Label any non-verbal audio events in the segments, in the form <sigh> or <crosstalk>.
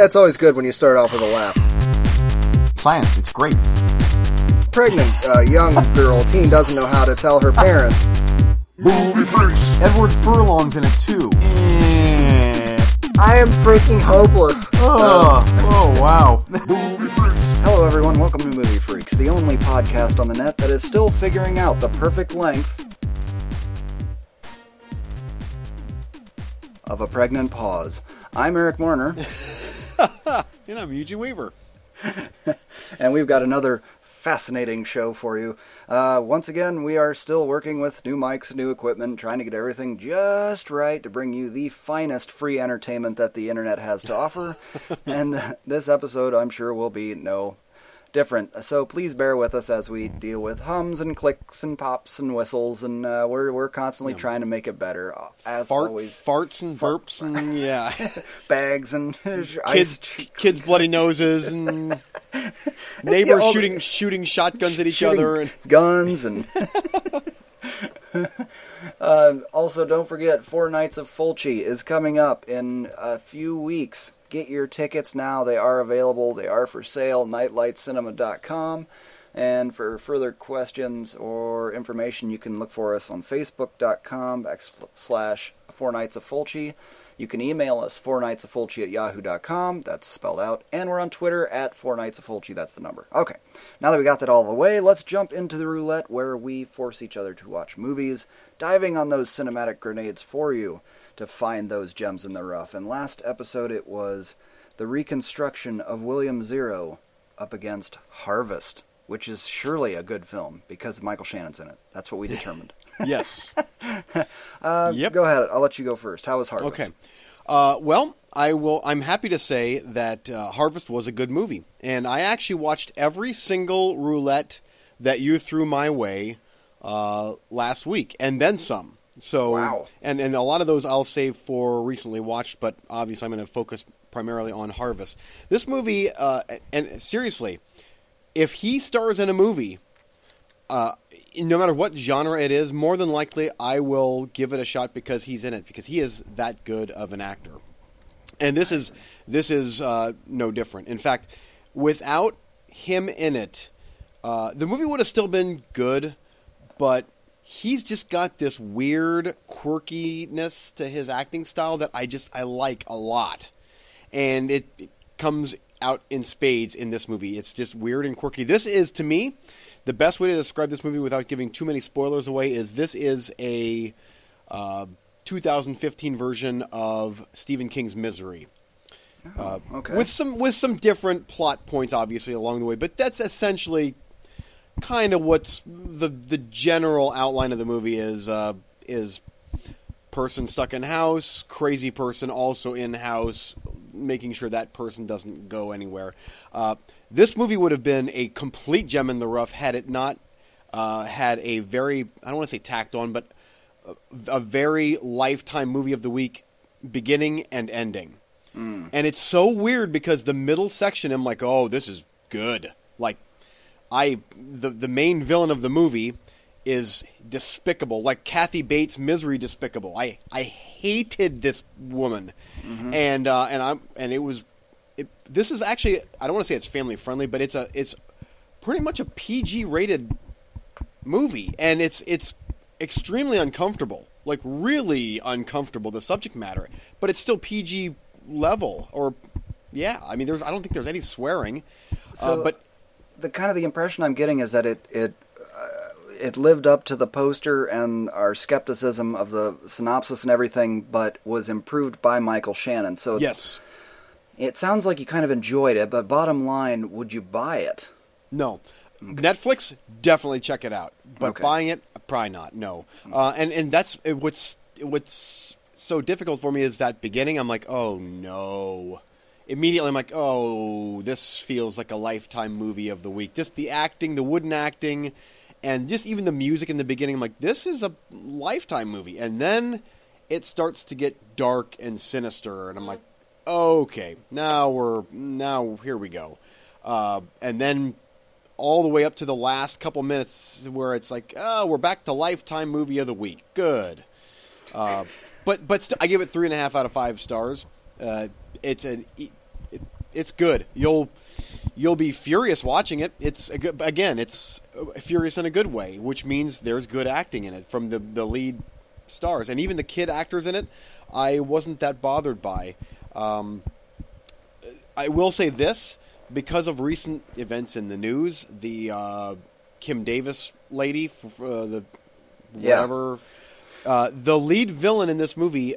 It's always good when you start off with a laugh. Science, it's great. Pregnant uh, young girl, teen, doesn't know how to tell her parents. Movie freaks. Edward Furlong's in it too. I am freaking hopeless. Oh, oh wow. Movie freaks. Hello, everyone. Welcome to Movie Freaks, the only podcast on the net that is still figuring out the perfect length of a pregnant pause. I'm Eric Warner, <laughs> <laughs> And I'm Eugene Weaver. <laughs> and we've got another fascinating show for you. Uh, once again, we are still working with new mics, new equipment, trying to get everything just right to bring you the finest free entertainment that the internet has to offer. <laughs> and this episode, I'm sure, will be no different. So please bear with us as we deal with hums and clicks and pops and whistles, and uh, we're we're constantly trying to make it better. uh, As Fart, always, farts and burps and yeah, <laughs> bags and <laughs> kids, kids bloody <laughs> noses and neighbors Yeah, shooting shooting shotguns at each other and guns and. uh, also, don't forget, Four Nights of Fulci is coming up in a few weeks. Get your tickets now; they are available. They are for sale. NightlightCinema.com. And for further questions or information, you can look for us on Facebook.com backslash Four Nights of Fulci. You can email us four nights of Fulci at yahoo.com. That's spelled out. And we're on Twitter at four nights of Fulci. That's the number. Okay. Now that we got that all the way, let's jump into the roulette where we force each other to watch movies, diving on those cinematic grenades for you to find those gems in the rough. And last episode it was the reconstruction of William Zero up against Harvest, which is surely a good film because Michael Shannon's in it. That's what we <laughs> determined. yes. <laughs> Uh, Yep. Go ahead. I'll let you go first. How was Harvest? Okay. Uh, well, I will. I'm happy to say that uh, Harvest was a good movie, and I actually watched every single roulette that you threw my way uh, last week, and then some. So, Wow. and and a lot of those I'll save for recently watched, but obviously I'm going to focus primarily on Harvest. This movie, uh, and seriously, if he stars in a movie, uh, no matter what genre it is, more than likely I will give it a shot because he's in it because he is that good of an actor. And this is this is uh, no different. In fact, without him in it, uh, the movie would have still been good, but he's just got this weird quirkiness to his acting style that I just I like a lot, and it, it comes out in spades in this movie. It's just weird and quirky. This is to me the best way to describe this movie without giving too many spoilers away is this is a uh, 2015 version of Stephen King's Misery. Uh, okay. With some with some different plot points, obviously along the way, but that's essentially kind of what's the the general outline of the movie is uh, is person stuck in house, crazy person also in house, making sure that person doesn't go anywhere. Uh, this movie would have been a complete gem in the rough had it not uh, had a very I don't want to say tacked on, but a, a very lifetime movie of the week beginning and ending. And it's so weird because the middle section, I'm like, oh, this is good. Like, I the the main villain of the movie is despicable, like Kathy Bates' misery despicable. I I hated this woman, and uh, and I'm and it was it, this is actually I don't want to say it's family friendly, but it's a it's pretty much a PG rated movie, and it's it's extremely uncomfortable, like really uncomfortable the subject matter, but it's still PG level or yeah. I mean, there's I don't think there's any swearing, So- uh, but the kind of the impression I'm getting is that it it uh, it lived up to the poster and our skepticism of the synopsis and everything, but was improved by Michael Shannon. So yes, it sounds like you kind of enjoyed it. But bottom line, would you buy it? no. Netflix definitely check it out, but Okay. buying it probably not. No, uh, and and that's what's what's so difficult for me is that beginning. I'm like, oh no. Immediately, I'm like, oh, this feels like a lifetime movie of the week. Just the acting, the wooden acting, and just even the music in the beginning. I'm like, this is a lifetime movie. And then it starts to get dark and sinister, and I'm like, okay, now we're now here we go. Uh, and then all the way up to the last couple minutes where it's like, oh, we're back to lifetime movie of the week. Good. Uh, but but st- I give it three and a half out of five stars. Uh, it's an it's good. You'll you'll be furious watching it. It's a good, again, it's furious in a good way, which means there's good acting in it from the the lead stars and even the kid actors in it. I wasn't that bothered by. Um, I will say this because of recent events in the news, the uh, Kim Davis lady, f- uh, the Yeah. whatever, uh, the lead villain in this movie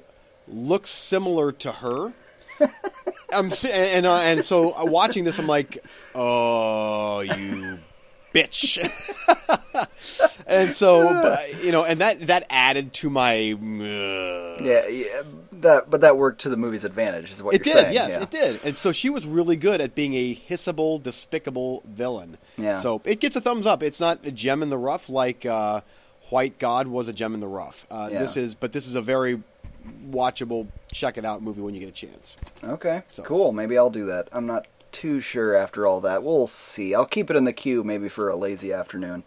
looks similar to her. <laughs> I'm s- and uh, and so uh, watching this, I'm like, oh, you bitch. <laughs> and so, but, you know, and that that added to my. uh, Yeah, yeah, that but that worked to the movie's advantage, is what it you're did, saying. yes, yeah. it did. And so she was really good at being a hissable, despicable villain. Yeah. So it gets a thumbs up. It's not a gem in the rough like uh, White God was a gem in the rough. Uh, Yeah. This is, but this is a very watchable, check it out movie when you get a chance. Okay, So- cool. Maybe I'll do that. I'm not too sure after all that. We'll see. I'll keep it in the queue maybe for a lazy afternoon.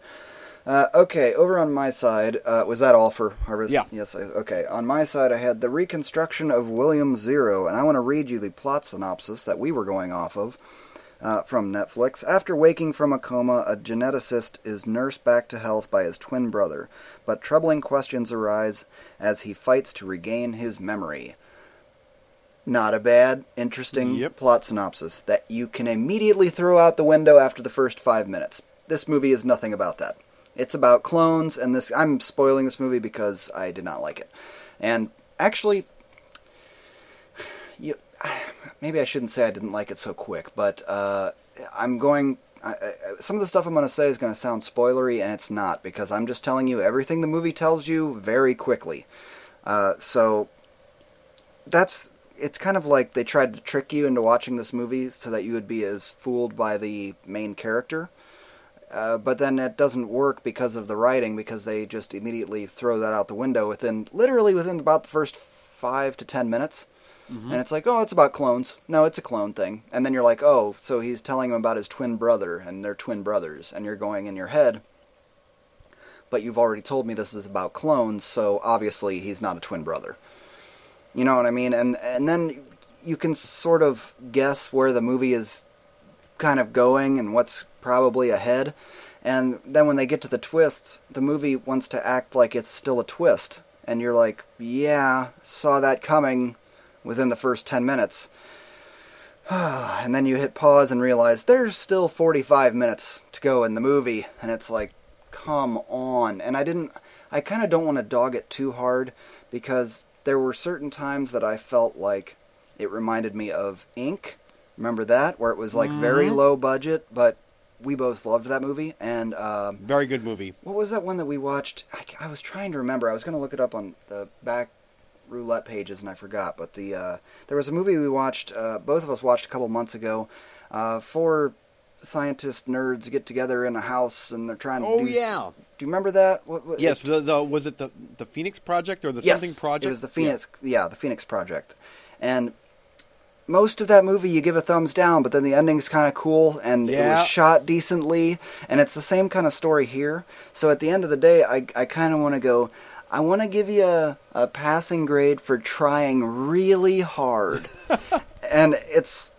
Uh, okay, over on my side, uh, was that all for Harvest? Yeah. Yes. I, okay. On my side, I had the reconstruction of William Zero, and I want to read you the plot synopsis that we were going off of uh, from Netflix. After waking from a coma, a geneticist is nursed back to health by his twin brother, but troubling questions arise as he fights to regain his memory. Not a bad, interesting Yep. plot synopsis that you can immediately throw out the window after the first five minutes. This movie is nothing about that. It's about clones, and this I'm spoiling this movie because I did not like it. And actually, <sighs> you maybe I shouldn't say I didn't like it so quick, but uh, I'm going. I, I, some of the stuff I'm going to say is going to sound spoilery, and it's not because I'm just telling you everything the movie tells you very quickly. Uh, so that's it's kind of like they tried to trick you into watching this movie so that you would be as fooled by the main character. Uh, but then it doesn't work because of the writing because they just immediately throw that out the window within literally within about the first five to ten minutes. Mm-hmm. And it's like, oh, it's about clones. No, it's a clone thing. And then you're like, oh, so he's telling him about his twin brother, and they're twin brothers. And you're going in your head, but you've already told me this is about clones, so obviously he's not a twin brother. You know what I mean? And and then you can sort of guess where the movie is kind of going and what's probably ahead. And then when they get to the twist, the movie wants to act like it's still a twist. And you're like, yeah, saw that coming within the first 10 minutes. <sighs> and then you hit pause and realize there's still 45 minutes to go in the movie. And it's like, come on. And I didn't, I kind of don't want to dog it too hard because there were certain times that I felt like it reminded me of Ink. Remember that? Where it was like very low budget, but we both loved that movie. And um, Very good movie. what was that one that we watched? I, I was trying to remember. I was going to look it up on the back roulette pages, and I forgot. But the uh, there was a movie we watched. Uh, both of us watched a couple months ago. Uh, four scientist nerds get together in a house, and they're trying to. Oh do, yeah. Do you remember that? What, what, Yes. The, the was it the the Phoenix Project or the yes, something project? It was the Phoenix. Yeah. the Phoenix Project, and. Most of that movie you give a thumbs down, but then the ending's kind of cool and it was shot decently, and it's the same kind of story here. So at the end of the day, I, I kind of want to go, I want to give you a, a passing grade for trying really hard. <laughs> and it's,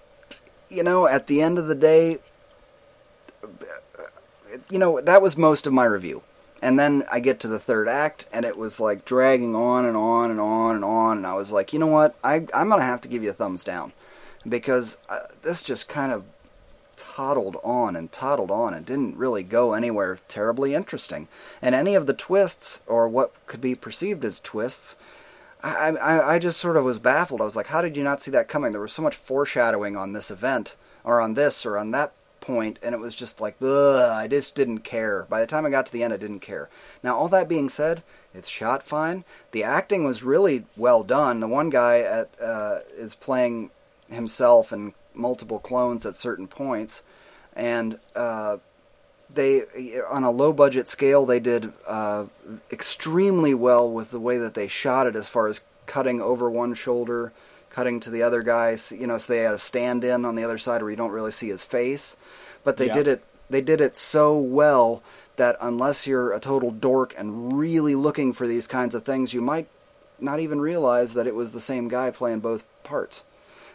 you know, at the end of the day, you know, that was most of my review. And then I get to the third act, and it was like dragging on and on and on and on. And I was like, you know what? I, I'm going to have to give you a thumbs down. Because uh, this just kind of toddled on and toddled on and didn't really go anywhere terribly interesting. And any of the twists, or what could be perceived as twists, I, I, I just sort of was baffled. I was like, how did you not see that coming? There was so much foreshadowing on this event, or on this, or on that point, and it was just like, ugh, I just didn't care. By the time I got to the end, I didn't care. Now, all that being said, it's shot fine. The acting was really well done. The one guy at uh, is playing himself and multiple clones at certain points, and uh, they on a low budget scale they did uh, extremely well with the way that they shot it as far as cutting over one shoulder cutting to the other guy you know so they had a stand in on the other side where you don't really see his face. But they Yeah. did it they did it so well that unless you're a total dork and really looking for these kinds of things you might not even realize that it was the same guy playing both parts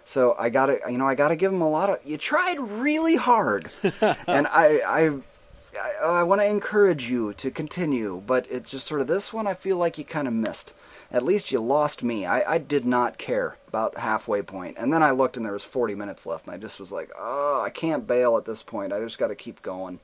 So I gotta, you know, I gotta give him a lot of. You tried really hard, <laughs> and I, I, I, I want to encourage you to continue. But it's just sort of this one. I feel like you kind of missed. At least you lost me. I, I did not care about halfway point, and then I looked and there was 40 minutes left, and I just was like, oh, I can't bail at this point. I just got to keep going.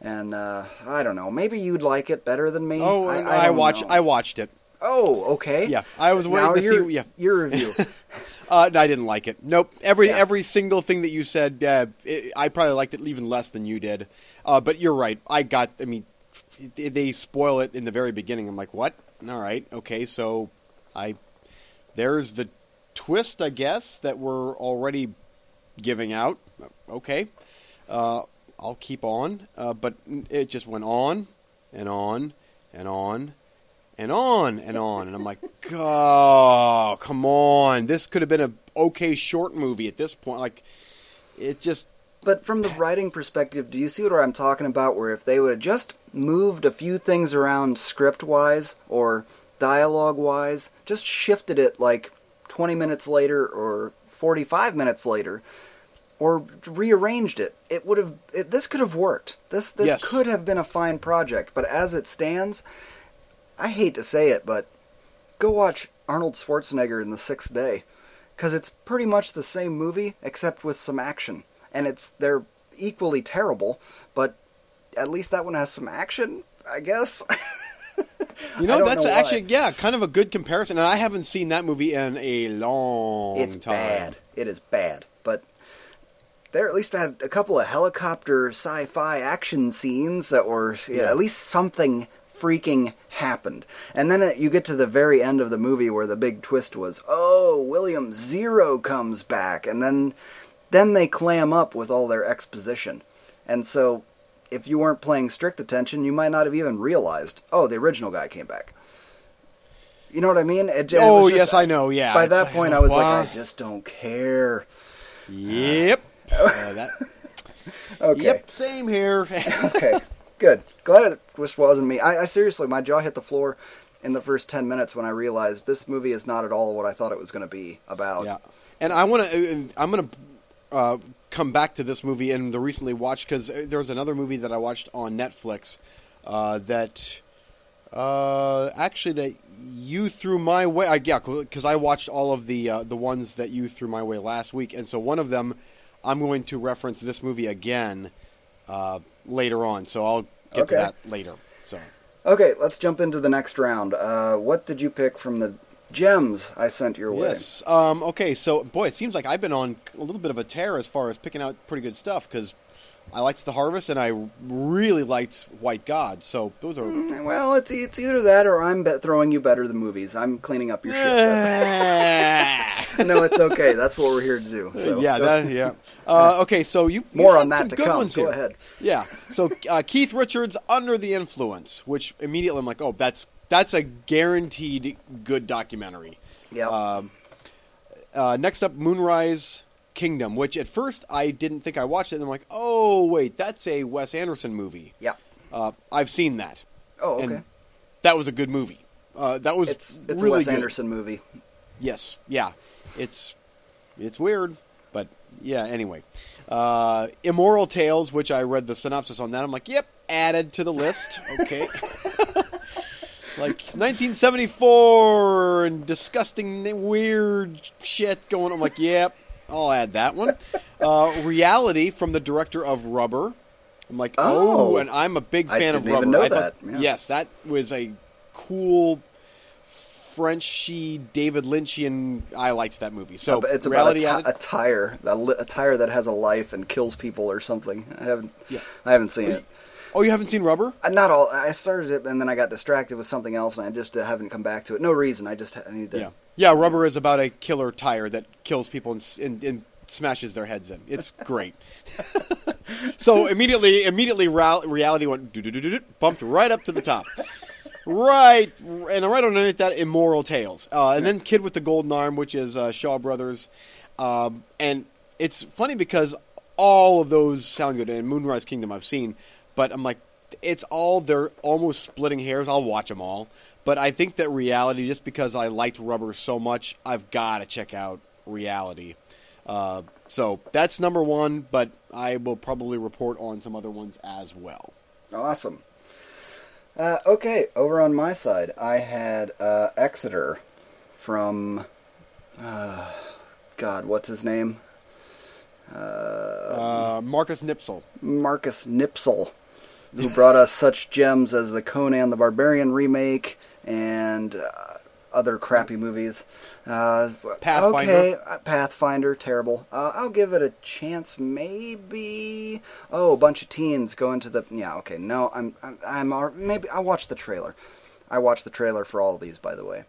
And uh, I don't know. Maybe you'd like it better than me. Oh, I, I I, watched. I watched it. Oh, okay. Yeah, I was waiting now to see. Yeah, your review. <laughs> uh, no, I didn't like it. Nope. Every Yeah. every single thing that you said, yeah, it, I probably liked it even less than you did. Uh, but you're right. I got. I mean, they- they spoil it in the very beginning. I'm like, what? All right, okay. So, I there's the twist, I guess, that we're already giving out. Okay, uh, I'll keep on. Uh, but it just went on and on and on and on and on, and I'm like, oh, come on! This could have been a okay short movie at this point. Like, it just But from the writing perspective, do you see what I'm talking about? Where if they would have just moved a few things around script wise or dialogue wise, just shifted it like 20 minutes later or 45 minutes later, or rearranged it, it would have. It, this could have worked. This this Yes. could have been a fine project. But as it stands, I hate to say it, but go watch Arnold Schwarzenegger in The Sixth Day, because it's pretty much the same movie except with some action, and it's they're equally terrible, but at least that one has some action, I guess. <laughs> You know, that's know actually yeah, kind of a good comparison. And I haven't seen that movie in a long it's time. bad. It is bad, but there at least had a couple of helicopter sci-fi action scenes that were yeah, Yeah. at least something freaking happened. And then it, you get to the very end of the movie where the big twist was, "Oh, William Zero comes back." And then then they clam up with all their exposition. And so if you weren't paying strict attention, you might not have even realized, "Oh, the original guy came back." You know what I mean? It, it Oh just- yes, I know. Yeah. By It's that like, point, I was what? like, I just don't care. Yep. Uh, <laughs> that, Okay. Yep. Same here. <laughs> okay. Good. Glad it just wasn't me. I, I seriously, my jaw hit the floor in the first ten minutes when I realized this movie is not at all what I thought it was going to be about. Yeah, and I want to. I'm going to uh, come back to this movie and the recently watched because there was another movie that I watched on Netflix uh, that uh, actually that you threw my way. I, yeah, because I watched all of the uh, the ones that you threw my way last week, and so one of them I'm going to reference this movie again uh, later on. So I'll get Okay. to that later. So. Okay, let's jump into the next round. Uh, what did you pick from the gems I sent your way? Yes. Um, okay. So, boy, it seems like I've been on a little bit of a tear as far as picking out pretty good stuff because I liked The Harvest and I really liked White God. So those are. Mm, Well, it's it's either that or I'm bet throwing you better than movies. I'm cleaning up your shit. <laughs> No, it's okay. That's what we're here to do. So, yeah. That, yeah. <laughs> Uh, okay. So you you More had on that to good come. Ones Go here. ahead. Yeah. So uh, Keith Richards, Under the Influence, which immediately I'm like, oh, that's that's a guaranteed good documentary. Yeah. Um, uh, next up, Moonrise Kingdom, which at first I didn't think I watched it. And I'm like, oh wait, that's a Wes Anderson movie. yeah. Uh, I've seen that. Oh, okay. And that was a good movie. Uh, that was it's it's really a Wes good. Anderson movie. Yes, yeah, it's it's weird, but yeah. Anyway, uh, Immoral Tales, which I read the synopsis on that. I'm like, yep, added to the list. Okay. <laughs> like 1974 and disgusting, weird shit going. on. I'm like, yep, I'll add that one. Uh, reality from the director of Rubber. I'm like, oh, Oh. and I'm a big fan of didn't Rubber. even know I thought, that, yeah. yes, that was a cool Frenchy David Lynchian. I liked that movie. So it's about a, tire, a, li- a tire that has a life and kills people or something. I haven't, Yeah. I haven't seen it. Oh, you haven't seen Rubber? Uh, Not all. I started it and then I got distracted with something else, and I just uh, haven't come back to it. No reason. I just I need to. Yeah, yeah. Rubber is about a killer tire that kills people and, and, and smashes their heads in. It's great. <laughs> so immediately, immediately, reality went bumped right up to the top. Right, and right underneath that, Immoral Tales, uh, and then Kid with the Golden Arm, which is uh, Shaw Brothers, um, and it's funny because all of those sound good. And Moonrise Kingdom, I've seen, but I'm like, it's all they're almost splitting hairs. I'll watch them all, but I think that reality, just because I liked Rubber so much, I've got to check out reality. Uh, so that's number one, but I will probably report on some other ones as well. Awesome. Uh, okay, over on my side, I had uh, Exeter from. Uh, God, what's his name? Uh, Marcus Nispel. Marcus Nispel, who brought us such gems as the Conan the Barbarian remake and uh, other crappy movies. Uh, Pathfinder. Okay, uh, Pathfinder, terrible. Uh, I'll give it a chance, maybe. Oh, a bunch of teens go into the. Yeah, okay. No, I'm. I'm. I'm maybe I'll watch the trailer. I watched the trailer for all of these, by the way.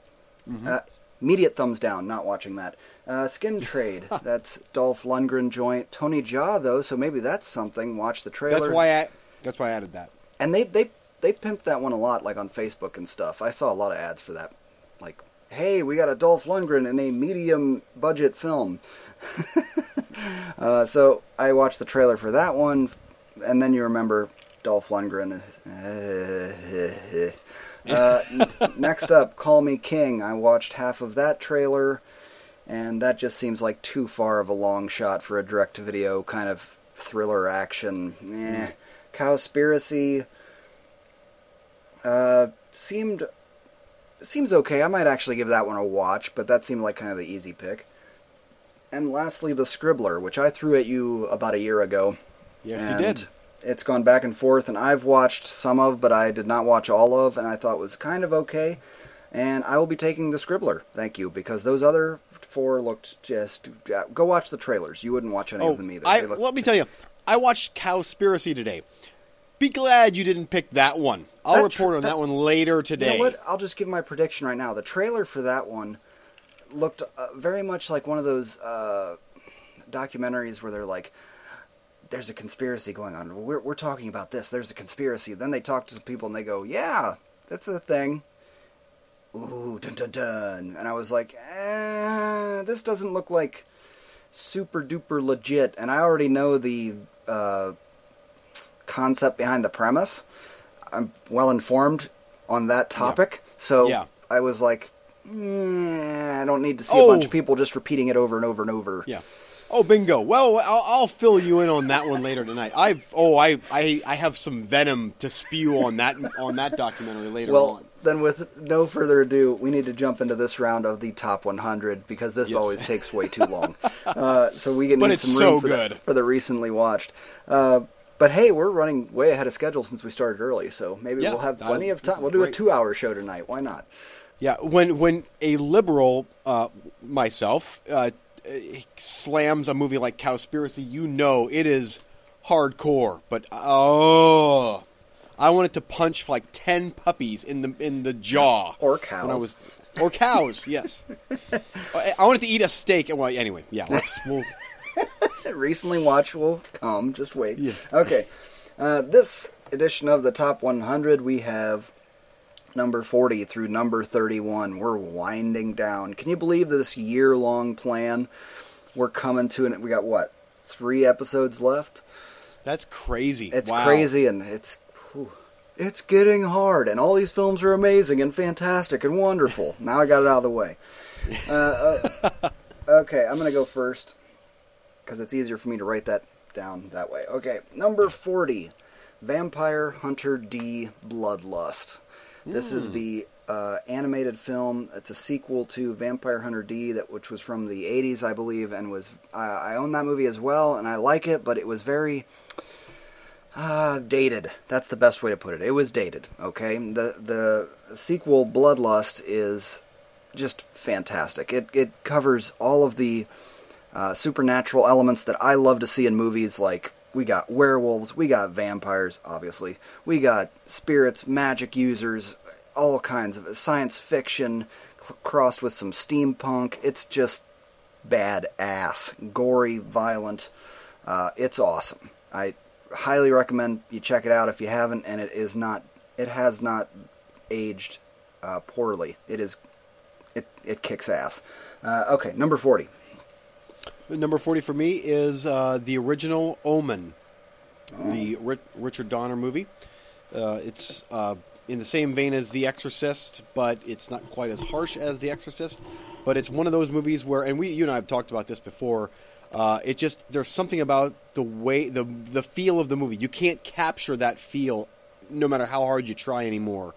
Uh, immediate thumbs down. Not watching that. Uh, Skin <laughs> Trade. that's Dolph Lundgren joint. Tony Jaa though, so maybe that's something. Watch the trailer. That's why I. That's why I added that. And they they they pimped that one a lot, like on Facebook and stuff. I saw a lot of ads for that. Like, hey, we got a Dolph Lundgren in a medium budget film. <laughs> uh, so I watched the trailer for that one, and then you remember Dolph Lundgren. <laughs> uh, next up, Call Me King. I watched half of that trailer, and that just seems like too far of a long shot for a direct-to-video kind of thriller action. Eh. Cowspiracy uh, seemed seems okay. I might actually give that one a watch, but that seemed like kind of the easy pick. And lastly, The Scribbler, which I threw at you about a year ago. Yes, you did. It's gone back and forth, and I've watched some of, but I did not watch all of, and I thought was kind of okay. And I will be taking The Scribbler, thank you, because those other four looked just. uh, Go watch the trailers. You wouldn't watch any Oh, of them either. I, let me tell you, I watched Cowspiracy today. Be glad you didn't pick that one. I'll That report tr- on that- that one later You today. know what? I'll just give my prediction right now. The trailer for that one looked uh, very much like one of those uh, documentaries where they're like, "There's a conspiracy going on. We're we're talking about this. There's a conspiracy." Then they talk to some people and they go, "Yeah, that's a thing." Ooh, dun dun dun. And I was like, eh, this doesn't look like super duper legit. And I already know the uh, concept behind the premise. I'm well informed on that topic. So Yeah. I was like, "Mm, I don't need to see Oh. a bunch of people just repeating it over and over and over. Yeah. Oh, bingo. Well, I'll, I'll fill you in on that one later tonight. I've oh, I, I I have some venom to spew on that on that documentary later Well, on. then with no further ado, we need to jump into this round of the top 100 because this Yes. always takes way too long. uh, so we can But need it's some so for, good. The, for the recently watched. Uh, but hey, we're running way ahead of schedule since we started early, so maybe Yeah, we'll have plenty of time. We'll do a two-hour show tonight. Why not? Yeah, when when a liberal, uh, myself, uh, slams a movie like Cowspiracy, you know it is hardcore. But oh, I wanted to punch like ten puppies in the in the jaw Or cows. when I was or cows. yes, <laughs> I I wanted to eat a steak. Well, anyway, yeah. Let's. We'll, recently watch will come. Just wait. Yeah. Okay. Uh, this edition of the top 100, we have number 40 through number 31. We're winding down. Can you believe this year long plan? We're coming to it. We got what? Three episodes left? that's crazy. It's Wow. crazy and it's. whew, it's getting hard, and all these films are amazing and fantastic and wonderful. now I got it out of the way. <laughs> Uh, uh, okay, I'm going to go first because it's easier for me to write that down that way. Okay, number 40 Vampire Hunter D Bloodlust. This is the uh, animated film. It's a sequel to Vampire Hunter D, that which was from the 80s, I believe, and was I I own that movie as well, and I like it, but it was very uh, dated. That's the best way to put it. It was dated. Okay, the the sequel Bloodlust is just fantastic. It it covers all of the uh, supernatural elements that I love to see in movies. Like we got werewolves, we got vampires, obviously, we got spirits, magic users, all kinds of science fiction cl- crossed with some steampunk. It's just badass, gory, violent. Uh, it's awesome. I highly recommend you check it out if you haven't, and it is not. It has not aged uh, poorly. It is. It it kicks ass. Uh, okay, number forty. Number 40 for me is uh, the original Omen, the Ri- Richard Donner movie. Uh, it's uh, in the same vein as The Exorcist, but it's not quite as harsh as The Exorcist. But but it's one of those movies where, and we, you and I have talked about this before. Uh, it just there's something about the way the the feel of the movie. You can't capture that feel, no matter how hard you try anymore.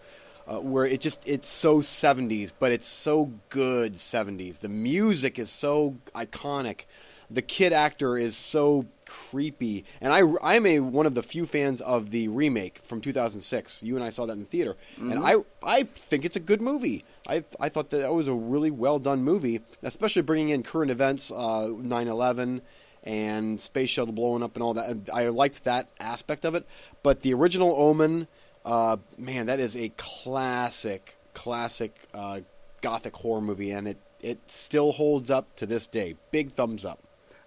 Uh, where it just it's so 70s, but it's so good 70s. The music is so iconic. The kid actor is so creepy, and I I'm a one of the few fans of the remake from 2006. You and I saw that in the theater, and I I think it's a good movie. I I thought that that was a really well done movie, especially bringing in current events, uh, 9/11 and space shuttle blowing up and all that. I liked that aspect of it, but the original Omen, uh, man, that is a classic, classic uh, gothic horror movie, and it it still holds up to this day. Big thumbs up.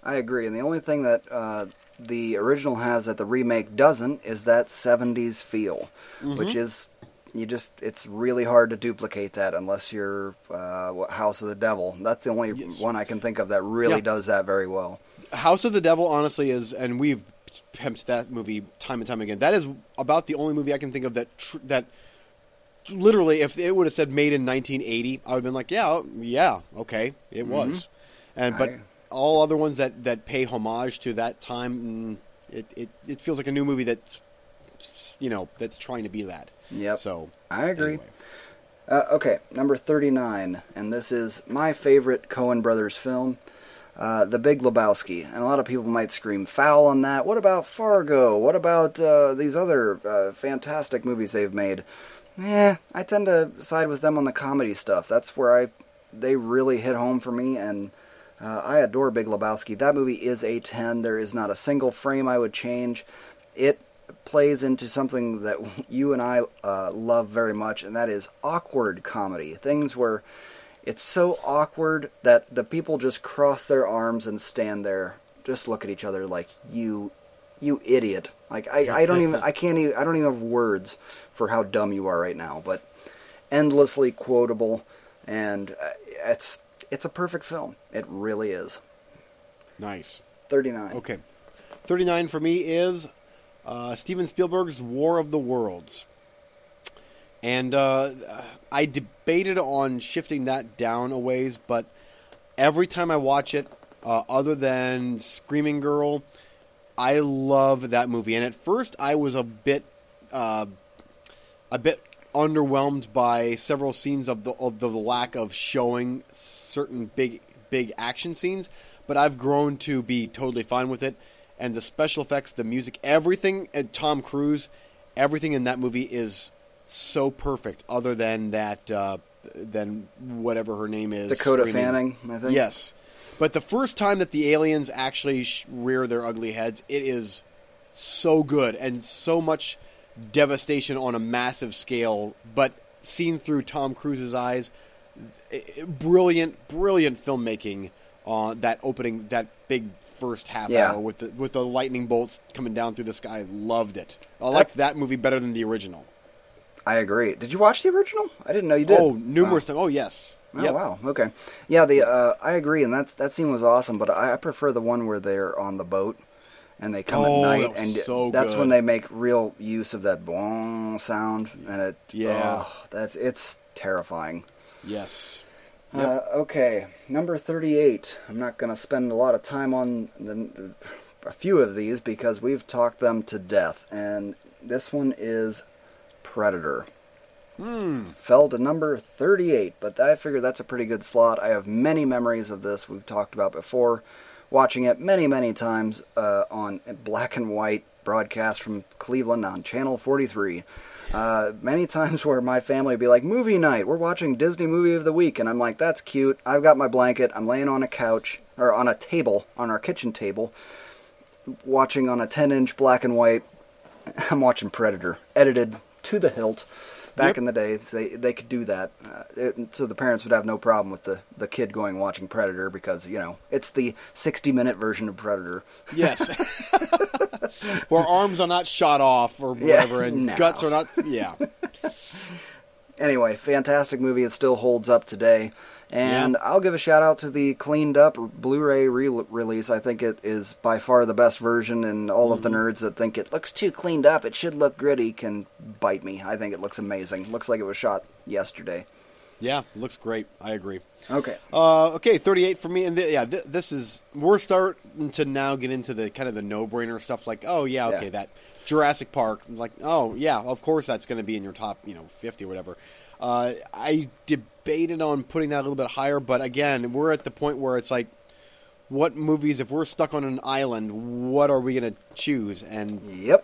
I agree, and the only thing that uh, the original has that the remake doesn't is that '70s feel, Mm-hmm. which is you just it's really hard to duplicate that unless you're uh, House of the Devil. That's the only Yes. one I can think of that really Yeah. does that very well. House of the Devil, honestly, is, and we've pimped that movie time and time again. That is about the only movie I can think of that tr- that literally, if it would have said made in 1980, I would have been like, yeah, yeah, okay, it was. And but I- all other ones that that pay homage to that time, mm, it it, it feels like a new movie that's you know that's trying to be that. Yep. So I agree. anyway. Uh, okay, number 39, and this is my favorite Coen Brothers film, uh, The Big Lebowski. And a lot of people might scream foul on that. What about Fargo? What about uh, these other uh, fantastic movies they've made? Eh, I tend to side with them on the comedy stuff. That's where I they really hit home for me, and uh, I adore Big Lebowski. That movie is a 10. There is not a single frame I would change. It plays into something that <laughs> you and I uh, love very much, and that is awkward comedy. Things where it's so awkward that the people just cross their arms and stand there, just look at each other like you, you idiot. Like I, I don't even, I <laughs> can't even, I don't even have words for how dumb you are right now. But endlessly quotable, and uh, it's it's a perfect film. It really is. nice. Thirty nine. Okay. 39 for me is uh, Steven Spielberg's War of the Worlds. And uh, I debated on shifting that down a ways, but every time I watch it, uh, other than Screaming Girl, I love that movie. And at first, I was a bit, uh, a bit underwhelmed by several scenes of the of the lack of showing certain big big action scenes. But I've grown to be totally fine with it. And the special effects, the music, everything, and Tom Cruise, everything in that movie is so perfect. Other than that, uh, than whatever her name is, Dakota screaming. Fanning, I think. Yes, but the first time that the aliens actually sh- rear their ugly heads, it is so good and so much devastation on a massive scale, but seen through Tom Cruise's eyes. Brilliant, brilliant filmmaking on that opening, that big first half Yeah. hour with the with the lightning bolts coming down through the sky. Loved it. I liked that movie better than the original. I agree. Did you watch the original? I didn't know you did. Oh, numerous times. Oh, yes. Oh Yep. wow. Okay. Yeah. The uh, I agree, and that's that scene was awesome. But I, I prefer the one where they're on the boat and they come Oh, at night, that and so that's good. when they make real use of that boing sound, and it. Yeah. oh, that's it's terrifying. Yes. Uh, okay, number thirty-eight. I'm not going to spend a lot of time on the, a few of these because we've talked them to death, and this one is Predator. Hmm. Fell to number 38, but I figure that's a pretty good slot. I have many memories of this we've talked about before, watching it many, many times uh, on black and white broadcast from Cleveland on Channel 43. Uh, many <laughs> times where my family would be like, movie night, we're watching Disney movie of the week, and I'm like, that's cute. I've got my blanket, I'm laying on a couch, or on a table, on our kitchen table, watching on a 10 inch black and white. <laughs> I'm watching Predator, edited to the hilt. Back Yep. in the day, they they could do that, uh, it, so the parents would have no problem with the, the kid going watching Predator because you know it's the 60 minute version of Predator. Yes. <laughs> Where arms are not shot off or Yeah, whatever, and no. guts are not. Yeah. <laughs> Anyway, fantastic movie. It still holds up today. And Yeah. I'll give a shout out to the cleaned up Blu-ray re- release. I think it is by far the best version, and all of the Mm-hmm. nerds that think it looks too cleaned up, it should look gritty, can bite me. I think it looks amazing. Looks like it was shot yesterday. Yeah, looks great. I agree. Okay. Uh, okay, 38 for me, and th- yeah, th- this is we're starting to now get into the kind of the no-brainer stuff. Like, oh yeah, okay, Yeah. that Jurassic Park. Like, oh yeah, of course that's going to be in your top, you know, 50 or whatever. Uh, I debated on putting that a little bit higher, but again, we're at the point where it's like, what movies? If we're stuck on an island, what are we going to choose? And Yep.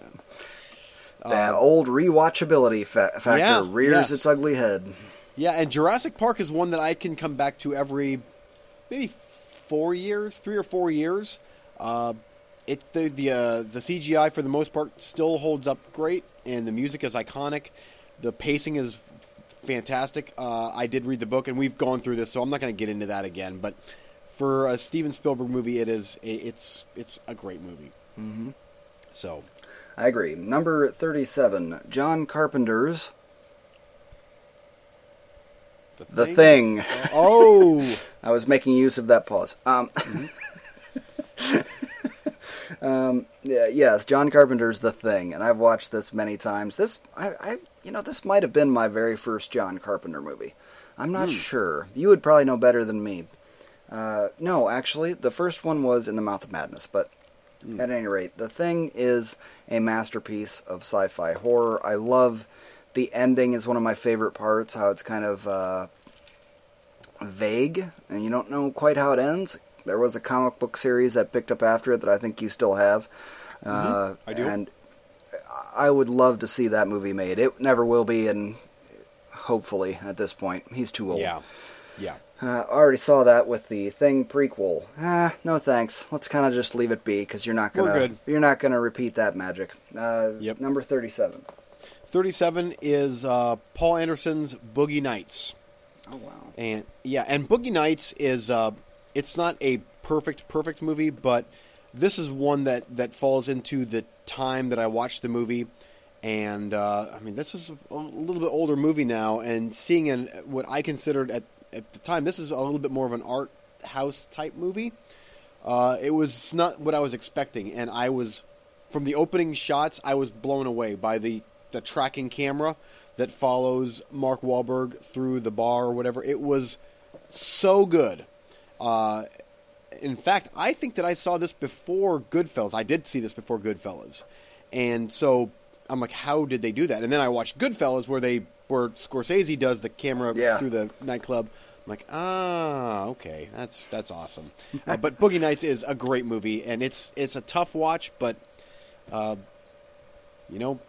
That old rewatchability fa- factor Uh, Yeah, rears yes. its ugly head. Yeah, and Jurassic Park is one that I can come back to every maybe four years, three or four years. Uh, it the the uh, the CGI for the most part still holds up great, and the music is iconic. The pacing is fantastic. Uh, I did read the book, and we've gone through this, so I'm not going to get into that again. But for a Steven Spielberg movie, it is it's it's a great movie. Mm-hmm. So I agree. Number 37, John Carpenter's The Thing. Oh, <laughs> I was making use of that pause. Um, Mm-hmm. <laughs> um, yeah, yes, John Carpenter's The Thing, and I've watched this many times. This, I, I you know, this might have been my very first John Carpenter movie. I'm not Hmm. sure. You would probably know better than me. Uh, no, actually, the first one was In the Mouth of Madness, but Hmm. at any rate, The Thing is a masterpiece of sci-fi horror. I love the ending is one of my favorite parts. How it's kind of uh, vague, and you don't know quite how it ends. There was a comic book series that picked up after it that I think you still have. Uh, Mm-hmm. I do. And I would love to see that movie made. It never will be, and hopefully at this point, he's too old. yeah, yeah. Uh, I already saw that with the Thing prequel. Ah, no thanks. Let's kind of just leave it be because you're not gonna you're not gonna repeat that magic. Uh, Yep. Number thirty-seven. 37 is uh, Paul Anderson's Boogie Nights. Oh wow. And yeah, and Boogie Nights is uh, it's not a perfect perfect movie, but this is one that that falls into the time that I watched the movie. And uh, I mean, this is a little bit older movie now, and seeing an what I considered at at the time, this is a little bit more of an art house type movie. Uh, it was not what I was expecting, and I was from the opening shots, I was blown away by the the tracking camera that follows Mark Wahlberg through the bar or whatever. It was so good. Uh, in fact, I think that I saw this before Goodfellas. I did see this before Goodfellas, and so I'm like, how did they do that? And then I watched Goodfellas, where they where Scorsese does the camera Yeah. through the nightclub. I'm like, ah, okay, that's that's awesome. uh, but Boogie Nights is a great movie, and it's it's a tough watch, but uh, you know,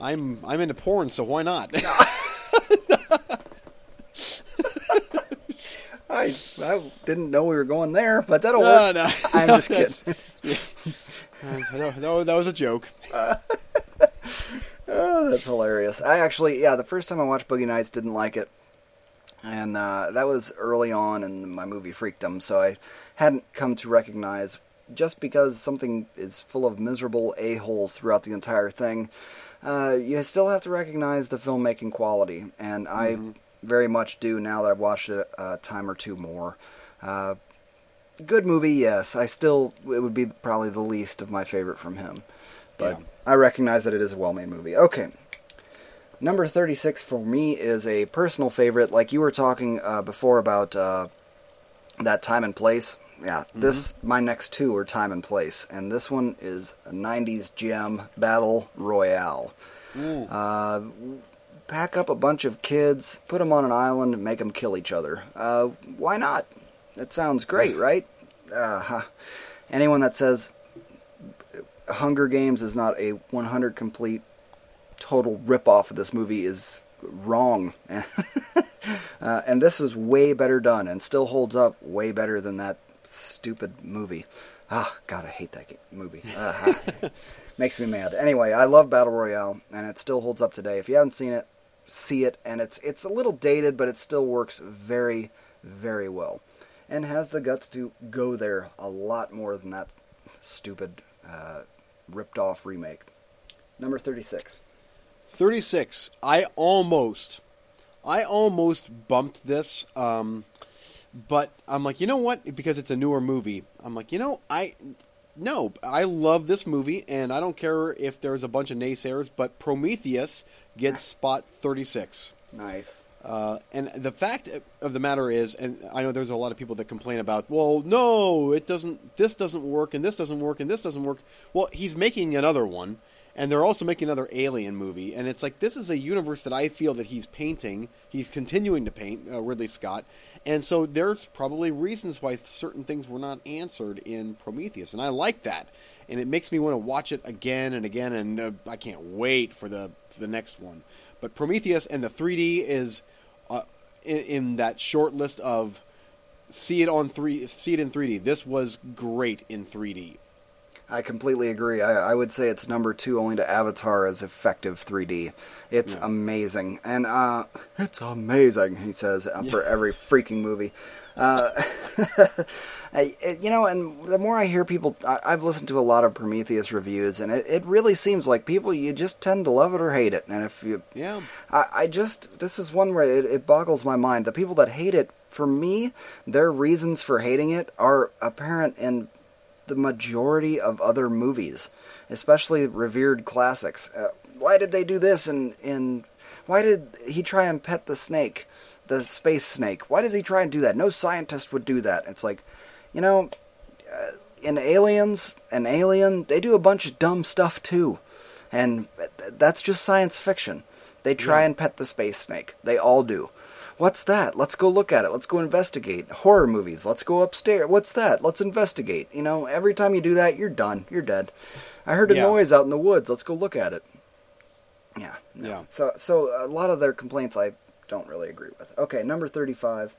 I'm I'm into porn, so why not? <laughs> <laughs> I I didn't know we were going there, but that'll no, work. no, I'm <laughs> no, just kidding. that's- <laughs> Uh, no, no, that was a joke. <laughs> Oh, that's hilarious. I actually, yeah, the first time I watched Boogie Nights, didn't like it, and uh, that was early on in my movie freakdom. So I hadn't come to recognize just because something is full of miserable a holes throughout the entire thing. Uh, you still have to recognize the filmmaking quality, and I very much do now that I've watched it a time or two more. Uh, good movie, yes. I still it would be probably the least of my favorite from him, but Yeah. I recognize that it is a well-made movie. Okay, number thirty-six for me is a personal favorite. Like you were talking uh, before about uh, that time and place. Yeah, this my next two are time and place, and this one is a '90s gem battle royale. Uh, pack up a bunch of kids, put them on an island, and make them kill each other. Uh, why not? That sounds great, right? Uh, huh. Anyone that says Hunger Games is not a 100 complete total ripoff of this movie is wrong. <laughs> uh, and this was way better done and still holds up way better than that stupid movie. Ah, God, I hate that movie. Ah, <laughs> makes me mad. Anyway, I love Battle Royale, and it still holds up today. If you haven't seen it, see it. And it's it's a little dated, but it still works very, very well, and has the guts to go there a lot more than that stupid uh, ripped off remake. Number thirty-six. 36. I almost, I almost bumped this, um, but I'm like, you know what? Because it's a newer movie. I'm like, you know, I, no, I love this movie, and I don't care if there's a bunch of naysayers, but Prometheus gets spot 36. Nice. Uh, and the fact of the matter is, and I know there's a lot of people that complain about, well, no, it doesn't. This doesn't work, and this doesn't work, and this doesn't work. Well, he's making another one, and they're also making another Alien movie, and it's like this is a universe that I feel that he's painting. He's continuing to paint uh, Ridley Scott, and so there's probably reasons why certain things were not answered in Prometheus, and I like that, and it makes me want to watch it again and again, and uh, I can't wait for the for the next one. But Prometheus and the 3D is uh, in, in that short list of see it on three, see it in 3D. This was great in 3D. I completely agree. I, I would say it's number two only to Avatar as effective 3D. It's Yeah. amazing. And uh, it's amazing, he says, uh, for every freaking movie. Uh, <laughs> I, it- you know, and the more I hear people, I, I've listened to a lot of Prometheus reviews, and it, it really seems like people, you just tend to love it or hate it. And if you, Yeah. I, I just this is one where it, it boggles my mind. The people that hate it, for me, their reasons for hating it are apparent in the majority of other movies, especially revered classics. Uh, why did they do this? And in why did he try and pet the snake, the space snake? Why does he try and do that? No scientist would do that. It's like, you know, uh, in Aliens, an alien, they do a bunch of dumb stuff too, and th- that's just science fiction. They try Yeah. and pet the space snake. They all do. What's that? Let's go look at it. Let's go investigate. Horror movies. Let's go upstairs. What's that? Let's investigate. You know, every time you do that, you're done. You're dead. I heard a Yeah. noise out in the woods. Let's go look at it. Yeah. no. Yeah. So, so a lot of their complaints I don't really agree with. Okay, number thirty-five.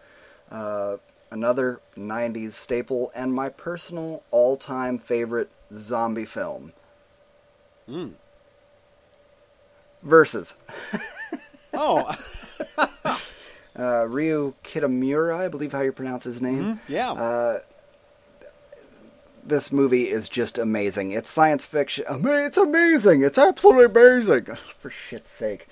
Uh, another '90s staple and my personal all-time favorite zombie film. Mm. Versus. <laughs> Oh, Uh, Ryu Kitamura, I believe how you pronounce his name. yeah. Uh, this movie is just amazing. It's science fiction. Ama- It's amazing. It's absolutely amazing. <sighs> For shit's sake.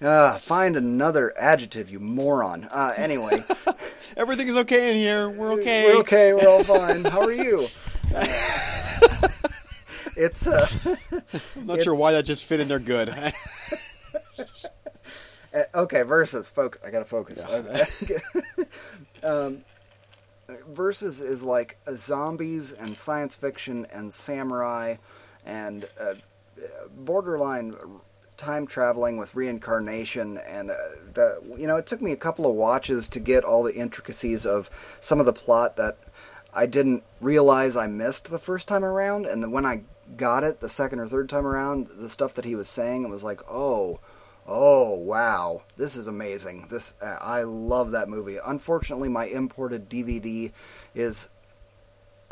Uh, find another adjective, you moron. Uh, anyway, <laughs> Everything is okay in here. We're okay. we're okay. We're all fine. How are you? <laughs> it's uh, I'm not sure why that just fit in there good. <laughs> Uh, okay, versus focus. I gotta focus. <laughs> um, versus is like uh, zombies and science fiction and samurai and uh, borderline time traveling with reincarnation and uh, the you know it took me a couple of watches to get all the intricacies of some of the plot that I didn't realize I missed the first time around and then when I got it the second or third time around the stuff that he was saying it was like oh oh wow this is amazing this I love that movie unfortunately my imported DVD is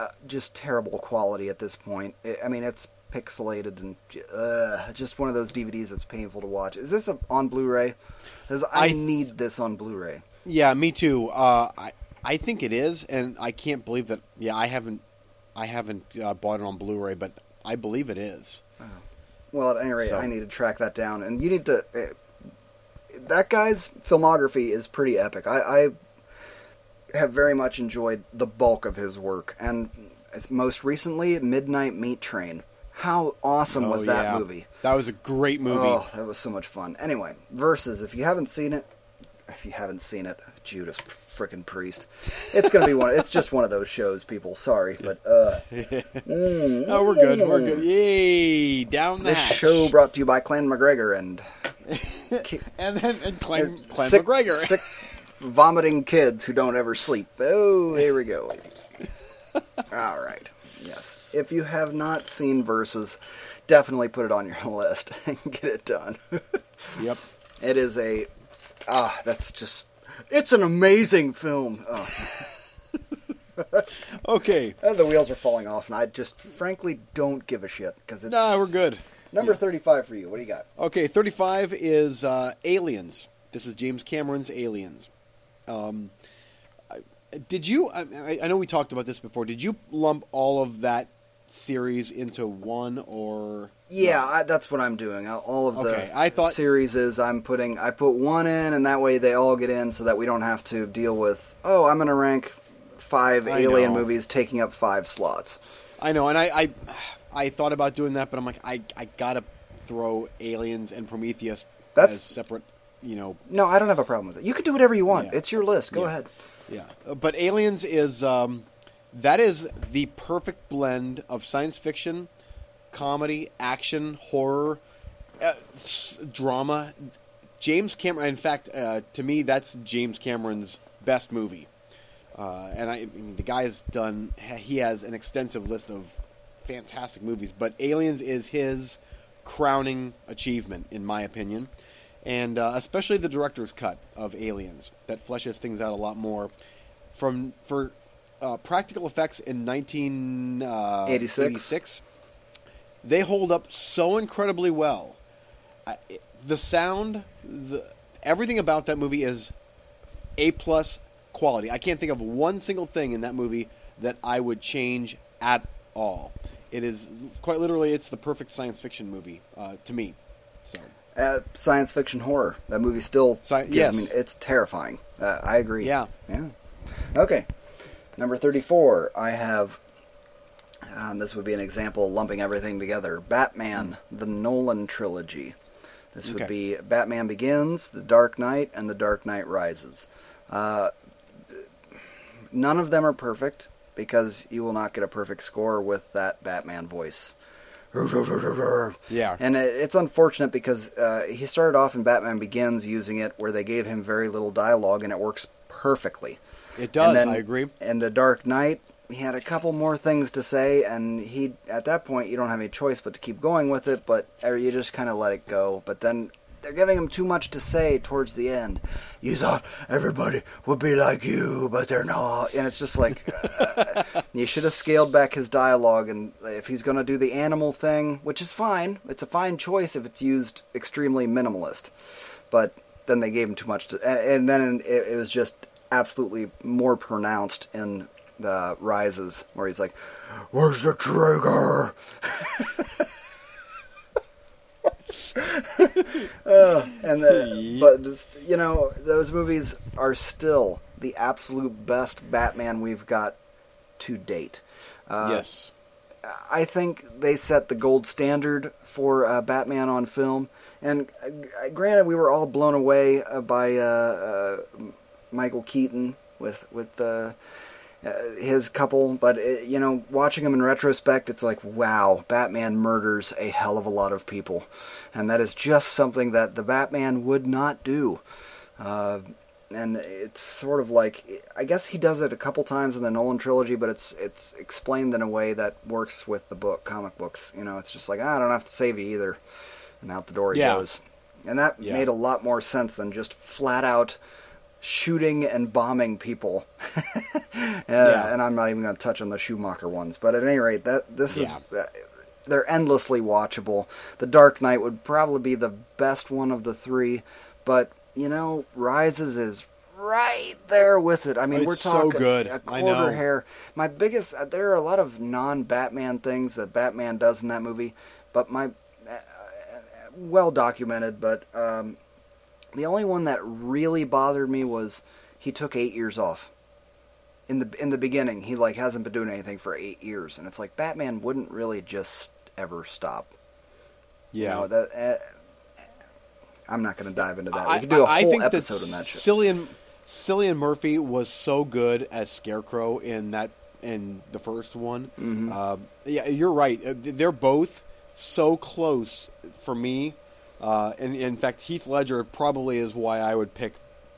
uh, just terrible quality at this point. I mean, it's pixelated and uh, just one of those DVDs that's painful to watch. Is this a, on Blu-ray? Because I, I need this on Blu-ray. yeah, me too. Uh, I I think it is, and I can't believe that. Yeah, I haven't I haven't uh, bought it on Blu-ray, but I believe it is. Well, at any rate, So- I need to track that down, and you need to. Uh, that guy's filmography is pretty epic. I, I have very much enjoyed the bulk of his work, and most recently, Midnight Meat Train. How awesome was Oh, that yeah. movie? That was a great movie. Oh, that was so much fun. Anyway, versus if you haven't seen it, if you haven't seen it, Judas frickin' Priest. It's gonna be one. It's just one of those shows, people. Sorry, but uh, <laughs> mm, Oh, we're good. We're good. Yay! Down the This hatch. show brought to you by Clan McGregor and <laughs> and then and Clan, Clem sick, McGregor. sick, vomiting kids who don't ever sleep. Oh, here we go. All right. Yes. If you have not seen Versus, definitely put it on your <laughs> list and get it done. Yep. It is a ah, that's just it's an amazing film. Oh, <laughs> Okay. <laughs> the wheels are falling off, and I just frankly don't give a shit because it's Nah, we're good. number thirty-five for you. What do you got? Okay, 35 is uh, Aliens. This is James Cameron's Aliens. Um, did you? I, I- I know we talked about this before. Did you lump all of that series into one or? Yeah, I, that's what I'm doing. All of the Okay, I thought- series is I'm putting I put one in, and that way they all get in, so that we don't have to deal with. Oh, I'm going to rank five I Alien know. movies taking up five slots. I know, and I, I, I thought about doing that, but I'm like, I, I gotta throw Aliens and Prometheus That's- as separate. you know, No, I don't have a problem with it. You can do whatever you want. Yeah. It's your list. Go Yeah. ahead. Yeah, but Aliens is um, that is the perfect blend of science fiction, comedy, action, horror, uh, drama. James Cameron. In fact, uh, to me, that's James Cameron's best movie. Uh, and I, I mean, the guy has done. He has an extensive list of fantastic movies, but Aliens is his crowning achievement, in my opinion, and uh, especially the director's cut of Aliens that fleshes things out a lot more. From for uh, practical effects in 1986. uh, 86. 86, they hold up so incredibly well. I, the sound, the everything about that movie is a plus quality. I can't think of one single thing in that movie that I would change at all. It is quite literally, it's the perfect science fiction movie uh, to me. So Uh, science fiction horror. That movie still. Sci- gives- yes. I mean, it's terrifying. Uh, I agree. Yeah. Yeah. Okay. Number 34, I have. Um, this would be an example lumping everything together. Batman, the Nolan trilogy. This would Okay. be Batman Begins, The Dark Knight, and The Dark Knight Rises. Uh, none of them are perfect because you will not get a perfect score with that Batman voice. <laughs> Yeah. And it- it's unfortunate because uh, he started off in Batman Begins using it where they gave him very little dialogue and it works perfectly. It does. And then I agree. In The Dark Knight, he had a couple more things to say, and he at that point you don't have any choice but to keep going with it, but or you just kind of let it go. But then they're giving him too much to say towards the end. You thought everybody would be like you, but they're not, and it's just like uh, <laughs> you should have scaled back his dialogue. And if he's going to do the animal thing, which is fine, it's a fine choice if it's used extremely minimalist. But then they gave him too much to, and, and then it, it was just absolutely more pronounced in the rises where he's like, "Where's the trigger?" <laughs> Uh, and the, but just, you know those movies are still the absolute best Batman we've got to date. Uh, yes. I think they set the gold standard for uh, Batman on film. And uh, granted, we were all blown away uh, by uh, uh, Michael Keaton with with uh, uh, his couple, but it, you know, watching him in retrospect, it's like, wow, Batman murders a hell of a lot of people, and that is just something that the Batman would not do. Uh, and it's sort of like I guess he does it a couple times in the Nolan trilogy, but it's it's explained in a way that works with the book, comic books. You know, it's just like ah, I don't have to save you either, and out the door he Yeah. goes. And that Yeah. made a lot more sense than just flat out shooting and bombing people. <laughs> Uh, Yeah. And I'm not even going to touch on the Schumacher ones, but at any rate, that this Yeah. is uh, they're endlessly watchable. The Dark Knight would probably be the best one of the three, but you know, Rises is right there with it. I mean, It's we're so talking good. a quarter hair. My biggest uh, there are a lot of non-Batman things that Batman does in that movie, but my well documented, but um, the only one that really bothered me was he took 8 years off. In the in the beginning, he like hasn't been doing anything for 8 years and it's like Batman wouldn't really just ever stop. You Yeah. know, that uh, I'm not going to dive into that. I, we could do a I- I whole think episode on that shit. Cillian, Cillian Murphy was so good as Scarecrow in that in the first one. Mhm. Uh, yeah, you're right. They're both so close for me. Uh, and in fact, Heath Ledger probably is why I would pick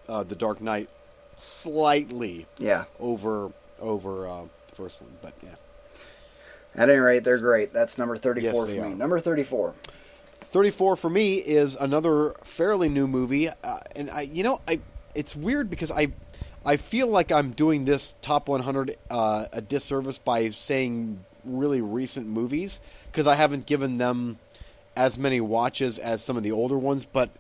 uh, the Dark Knight slightly yeah. over over uh, the first one. But yeah, At any rate, they're great. That's number 34 Yes, for me. are. Number 34. 34 for me is another fairly new movie, uh, and I, you know, I it's weird because I, I feel like I'm doing this top 100 uh, a disservice by saying really recent movies because I haven't given them as many watches as some of the older ones, but.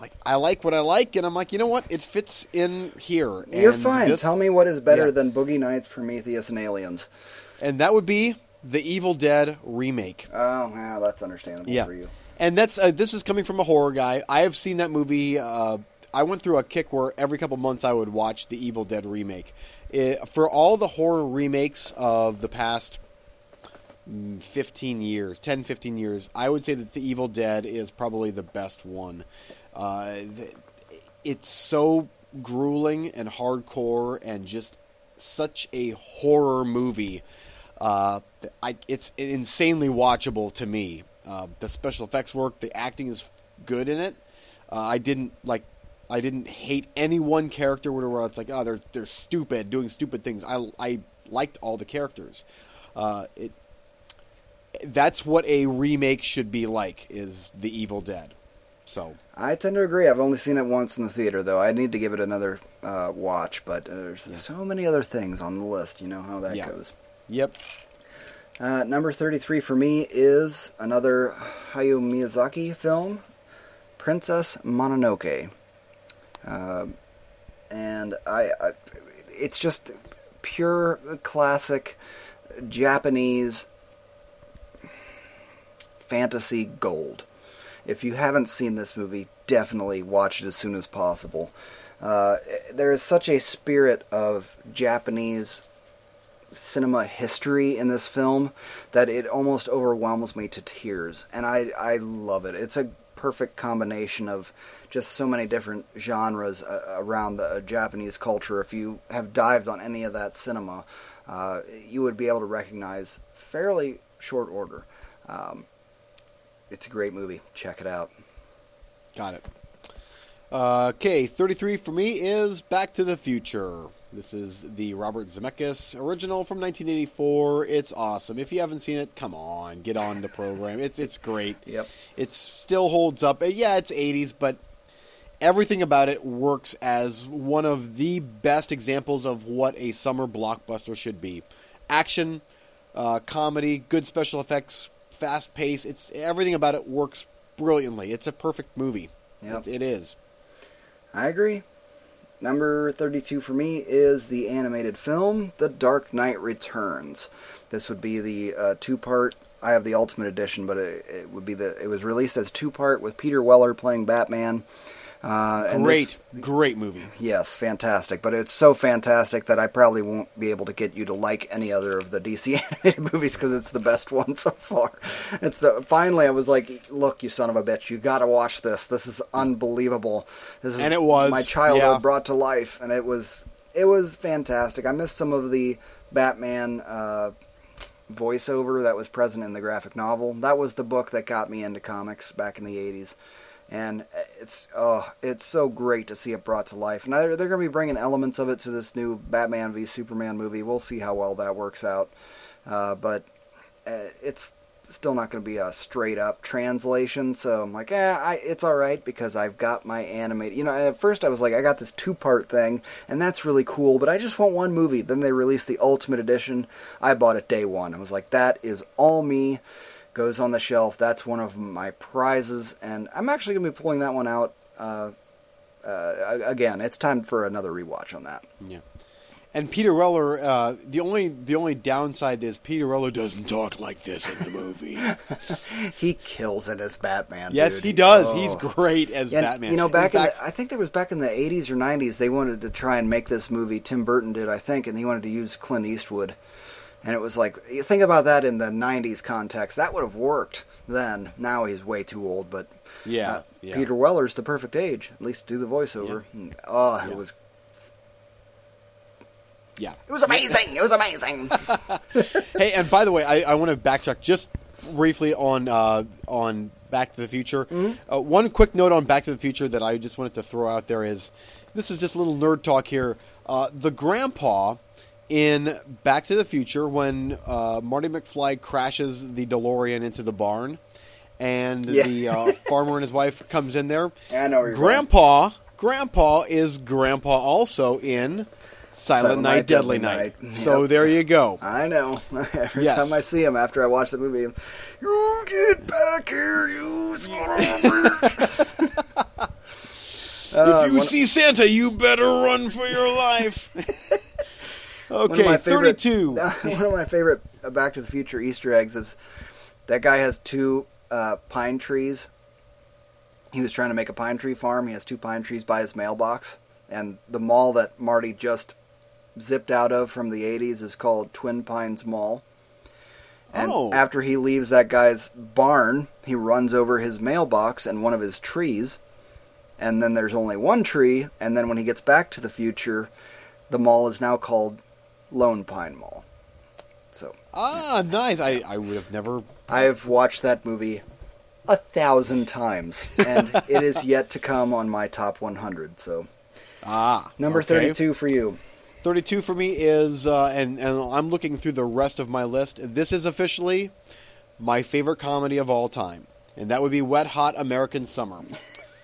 Like I like what I like, and I'm like, you know what? It fits in here. You're fine. this- Tell me what is better Yeah. than Boogie Nights, Prometheus, and Aliens. and that would be the Evil Dead remake. Oh, yeah, that's understandable Yeah, for you. and that's uh, this is coming from a horror guy. I have seen that movie. Uh, I went through a kick where every couple months I would watch the Evil Dead remake. It, for all the horror remakes of the past 15 years, 10, 15 years, I would say that the Evil Dead is probably the best one. Uh, it's so grueling and hardcore and just such a horror movie. Uh, I, it's insanely watchable to me. Uh, the special effects work, the acting is good in it. Uh, I didn't like. I didn't hate any one character where it's like, oh, they're they're stupid, doing stupid things. I I liked all the characters. Uh, it that's what a remake should be like is The Evil Dead. So I tend to agree. I've only seen it once in the theater, though. I need to give it another uh, watch, but uh, there's Yeah. so many other things on the list. You know how that Yeah. goes. yep, Uh, number 33 for me is another Hayao Miyazaki film, Princess Mononoke. Um and I, I, it's just pure classic Japanese fantasy gold. If you haven't seen this movie, definitely watch it as soon as possible. Uh, there is such a spirit of Japanese cinema history in this film that it almost overwhelms me to tears, and I I love it. It's a perfect combination of just so many different genres uh, around the uh, Japanese culture. If you have dived on any of that cinema, uh, you would be able to recognize fairly short order. Um, it's a great movie. Check it out. got it. Uh, okay, 33 for me is Back to the Future. This is the Robert Zemeckis original from 1984. It's awesome. If you haven't seen it, come on, get on the program. It's it's great. Yep. It still holds up. Uh, Yeah, it's 80s, but everything about it works as one of the best examples of what a summer blockbuster should be. Action, uh, comedy, good special effects, fast pace. It's everything about it works brilliantly. It's a perfect movie. Yep. It, it is. I agree. Number 32 for me is the animated film The Dark Knight Returns. This would be the uh, two-part. I have the Ultimate Edition, but it, it would be the. It was released as two-part with Peter Weller playing Batman. Uh, and this- Great, great movie. Yes, fantastic. But it's so fantastic that I probably won't be able to get you to like any other of the DC <laughs> animated movies because it's the best one so far. It's the finally I was like, look, you son of a bitch, you got to watch this. This is unbelievable. This is And it was, my childhood yeah. brought to life, and it was it was fantastic. I missed some of the Batman. Uh, voiceover that was present in the graphic novel that was the book that got me into comics back in the 80s and it's oh, it's so great to see it brought to life. And they're, they're going to be bringing elements of it to this new Batman v Superman movie. We'll see how well that works out, uh, but uh, it's still not going to be a straight up translation. So I'm like, eh, I, it's all right because I've got my animated. You know, at first I was like, I got this two part thing, and that's really cool, but I just want one movie. Then they released the Ultimate Edition. I bought it day one. I was like, that is all me goes on the shelf. That's one of my prizes, and I'm actually going to be pulling that one out. Uh, uh, again, it's time for another rewatch on that. Yeah. And Peter Weller, uh, the only the only downside is Peter Weller doesn't talk like this in the movie. <laughs> He kills it as Batman. yes, dude. he does. Oh. He's great as And, Batman. You know, back in in, fact, the, I think there was back in the 80s or 90s, they wanted to try and make this movie. Tim Burton did, I think, and he wanted to use Clint Eastwood. And it was like, you think about that in the 90s context. That would have worked then. Now he's way too old, but yeah, uh, yeah. Peter Weller's the perfect age, at least to do the voiceover. And, Oh, Yeah. it was yeah. it was amazing. It was amazing. <laughs> <laughs> Hey, and by the way, I, I want to backtrack just briefly on uh, on Back to the Future. Mm-hmm. Uh, one quick note on Back to the Future that I just wanted to throw out there is this is just a little nerd talk here. Uh, the grandpa in Back to the Future when uh, Marty McFly crashes the DeLorean into the barn. And Yeah. the uh, <laughs> farmer and his wife comes in there. I know where you're Grandpa, Grandpa is Grandpa also in Silent, Night, Deadly, Night. So Yep. there you go. I know. <laughs> Every Yes. time I see him after I watch the movie, you get back here, you son of a. <laughs> Uh, if you one- see Santa, you better run for your life. Okay, favorite- 32. <laughs> one of my favorite Back to the Future Easter eggs is that guy has two uh, pine trees. He was trying to make a pine tree farm. He has two pine trees by his mailbox, and the mall that Marty just zipped out of from the '80s is called Twin Pines Mall. And Oh. after he leaves that guy's barn, he runs over his mailbox and one of his trees, and then there's only one tree, and then when he gets back to the future, the mall is now called Lone Pine Mall. So Ah, nice. I, I would have never. I've watched that movie a thousand times, and <laughs> it is yet to come on my top 100. So Ah, number okay. 32 for you. 32 for me is, uh, and, and I'm looking through the rest of my list. This is officially my favorite comedy of all time, and that would be Wet Hot American Summer.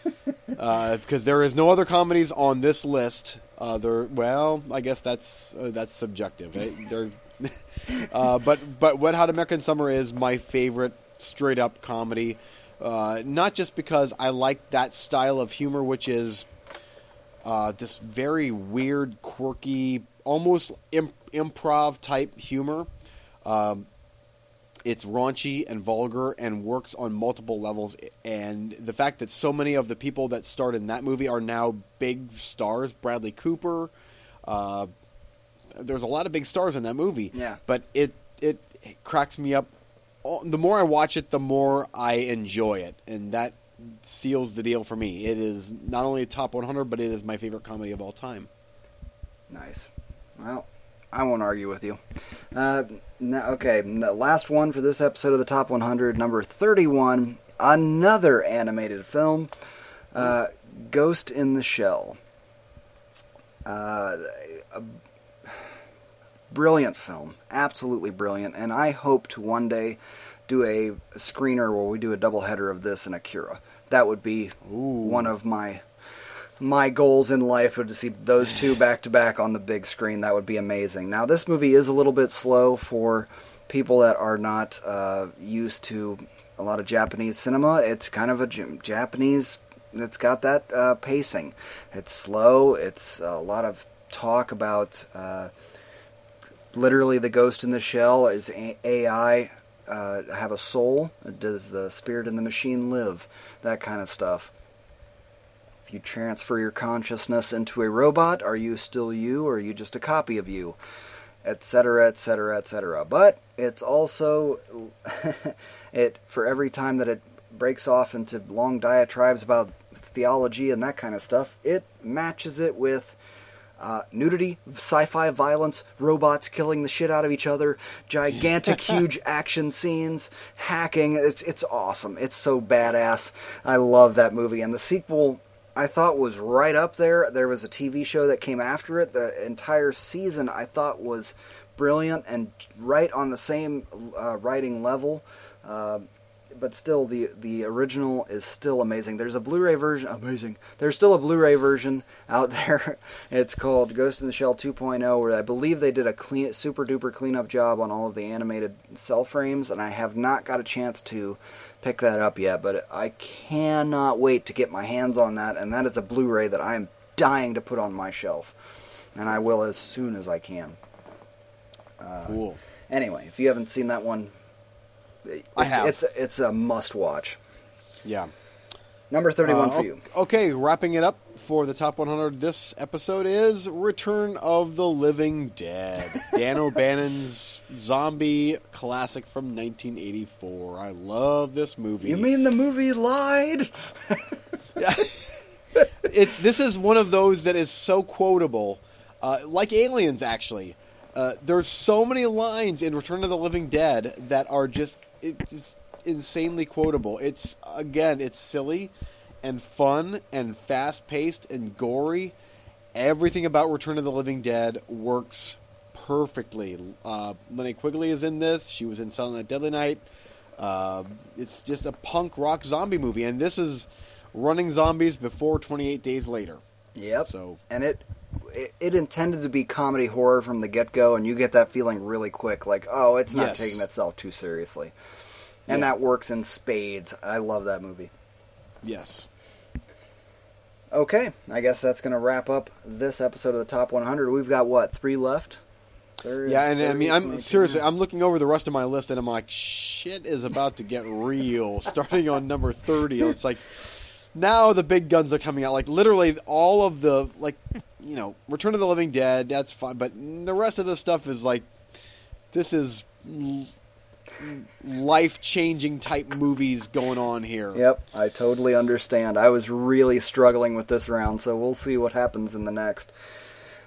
<laughs> uh, because there is no other comedies on this list. Uh, there, well, I guess that's uh, that's subjective. eh? There, <laughs> uh, but but Wet Hot American Summer is my favorite straight up comedy. Uh, not just because I like that style of humor, which is uh, this very weird, quirky, almost imp- improv type humor. Um, it's raunchy and vulgar and works on multiple levels. And the fact that so many of the people that starred in that movie are now big stars Bradley Cooper. Uh, there's a lot of big stars in that movie. Yeah. But it, it, it cracks me up. The more I watch it, the more I enjoy it. And that seals the deal for me. It is not only a top 100, but it is my favorite comedy of all time. Nice. Well, I won't argue with you. Uh, no, okay, the last one for this episode of the Top 100, number 31, another animated film, uh, Ghost in the Shell. Uh, a brilliant film, absolutely brilliant, and I hope to one day do a screener where we do a double header of this and Akira. That would be Ooh. one of my my goals in life would to see those two back to back on the big screen. That would be amazing. Now, this movie is a little bit slow for people that are not uh, used to a lot of Japanese cinema. It's kind of a Japanese. It's got that uh, pacing. It's slow. It's a lot of talk about. Uh, literally, the ghost in the shell is AI. Uh, have a soul? Does the spirit in the machine live? That kind of stuff. If you transfer your consciousness into a robot, are you still you or are you just a copy of you? Etc., etc., etc. But it's also <laughs> it for every time that it breaks off into long diatribes about theology and that kind of stuff, it matches it with uh, nudity, sci-fi violence, robots killing the shit out of each other, gigantic, <laughs> huge action scenes, hacking. It's it's awesome. It's so badass. I love that movie, and the sequel I thought was right up there. There was a TV show that came after it. The entire season I thought was brilliant and right on the same uh, writing level. Uh, but still, the the original is still amazing. There's a Blu-ray version. Amazing. There's still a Blu-ray version out <laughs> there. It's called Ghost in the Shell 2.0, where I believe they did a clean, super duper cleanup job on all of the animated cell frames, and I have not got a chance to pick that up yet. But I cannot wait to get my hands on that, and that is a Blu-ray that I am dying to put on my shelf, and I will as soon as I can. Cool. Anyway, if you haven't seen that one, it's, I have. It's it's a must-watch. Yeah. Number 31 Uh, for you. Okay, wrapping it up for the top 100 this episode is Return of the Living Dead. <laughs> Dan O'Bannon's zombie classic from 1984. I love this movie. You mean the movie lied? it, this is one of those that is so quotable, uh, like Aliens. Actually, uh, there's so many lines in Return of the Living Dead that are just it's just insanely quotable. It's again, it's silly and fun and fast paced and gory. Everything about Return of the Living Dead works perfectly. Uh, Linnea Quigley is in this. She was in Silent Night, Deadly Night. Uh, it's just a punk rock zombie movie, and this is running zombies before 28 days later. Yep. So And it, it it intended to be comedy horror from the get-go and you get that feeling really quick like, "Oh, it's not Yes. taking itself too seriously." And Yeah. that works in spades. I love that movie. Yes, Okay, I guess that's going to wrap up this episode of the Top 100. We've got what, 3 left? Thirty- yeah, and I mean, I'm 22. seriously, I'm looking over the rest of my list, and I'm like, shit is about to get real. <laughs> Starting on number 30, it's like now the big guns are coming out. Like literally, all of the like, you know, Return of the Living Dead. That's fine, but the rest of the stuff is like, this is life changing type movies going on here. Yep, I totally understand. I was really struggling with this round, so we'll see what happens in the next.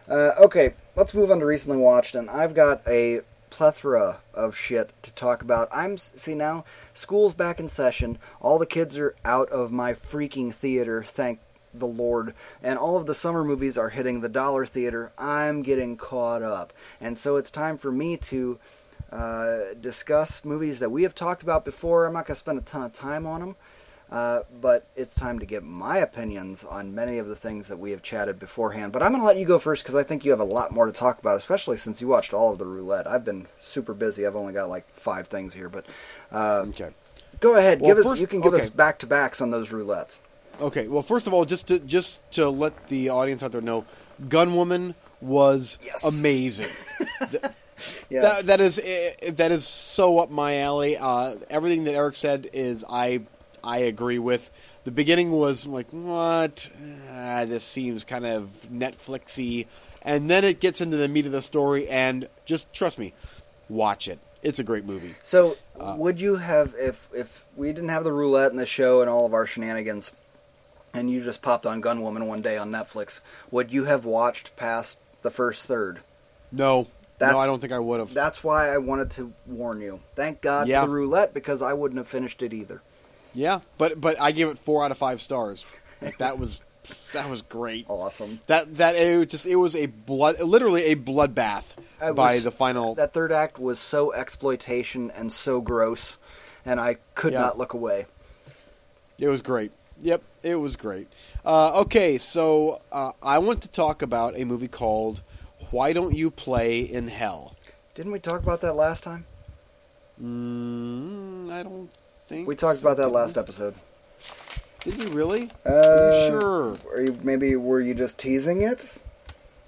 Uh, okay, let's move on to recently watched, and I've got a plethora of shit to talk about. I'm see now, school's back in session. All the kids are out of my freaking theater. Thank the Lord. And all of the summer movies are hitting the dollar theater. I'm getting caught up, and so it's time for me to uh, discuss movies that we have talked about before. I'm not going to spend a ton of time on them, uh, but it's time to get my opinions on many of the things that we have chatted beforehand. But I'm going to let you go first because I think you have a lot more to talk about, especially since you watched all of the roulette. I've been super busy. I've only got like five things here, but uh, Okay. go ahead. Well, give us. first- You can give okay. us back to backs on those roulettes. Okay. Well, first of all, just to just to let the audience out there know, Gunwoman was Yes. amazing. <laughs> Yeah. That, that is eh, that is so up my alley. Uh, everything that Eric said is I I agree with. The beginning was like what ah, this seems kind of Netflixy, and then it gets into the meat of the story. And just trust me, watch it. It's a great movie. So, Uh, would you have if if we didn't have the roulette and the show and all of our shenanigans, and you just popped on Gunwoman one day on Netflix, would you have watched past the first third? No, That's- no, I don't think I would have. That's why I wanted to warn you. Thank God Yeah. for the roulette because I wouldn't have finished it either. Yeah, but but I gave it four out of five stars. Like, that was that was great. Awesome. That that it was just it was a blood literally a bloodbath by the final. That third act was so exploitation and so gross, and I could Yeah. not look away. It was great. Yep, it was great. Uh, okay, so uh, I want to talk about a movie called "Why Don't You Play in Hell." Didn't we talk about that last time? Mm, I don't think We talked so. about that last we? episode. Did we really? Uh, Are you sure? Are you, maybe were you just teasing it?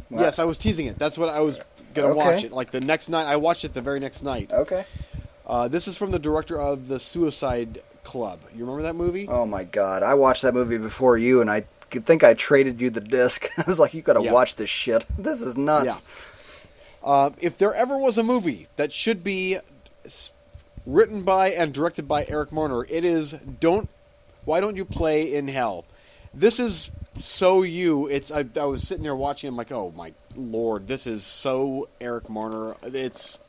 Well, Yes, I was teasing it. That's what I was gonna Okay. watch it. Like the next night, I watched it the very next night. Okay. Uh, this is from the director of the Suicide Club. You remember that movie? Oh my god, I watched that movie before you, and I could think I traded you the disc. <laughs> I was like, you gotta Yeah. watch this shit. <laughs> This is nuts. Yeah. Uh, if there ever was a movie that should be written by and directed by Eric Marner, it is "Don't." Why don't you play in hell? This is so you. It's. I, I was sitting there watching. I'm like, oh my lord, this is so Eric Marner. It's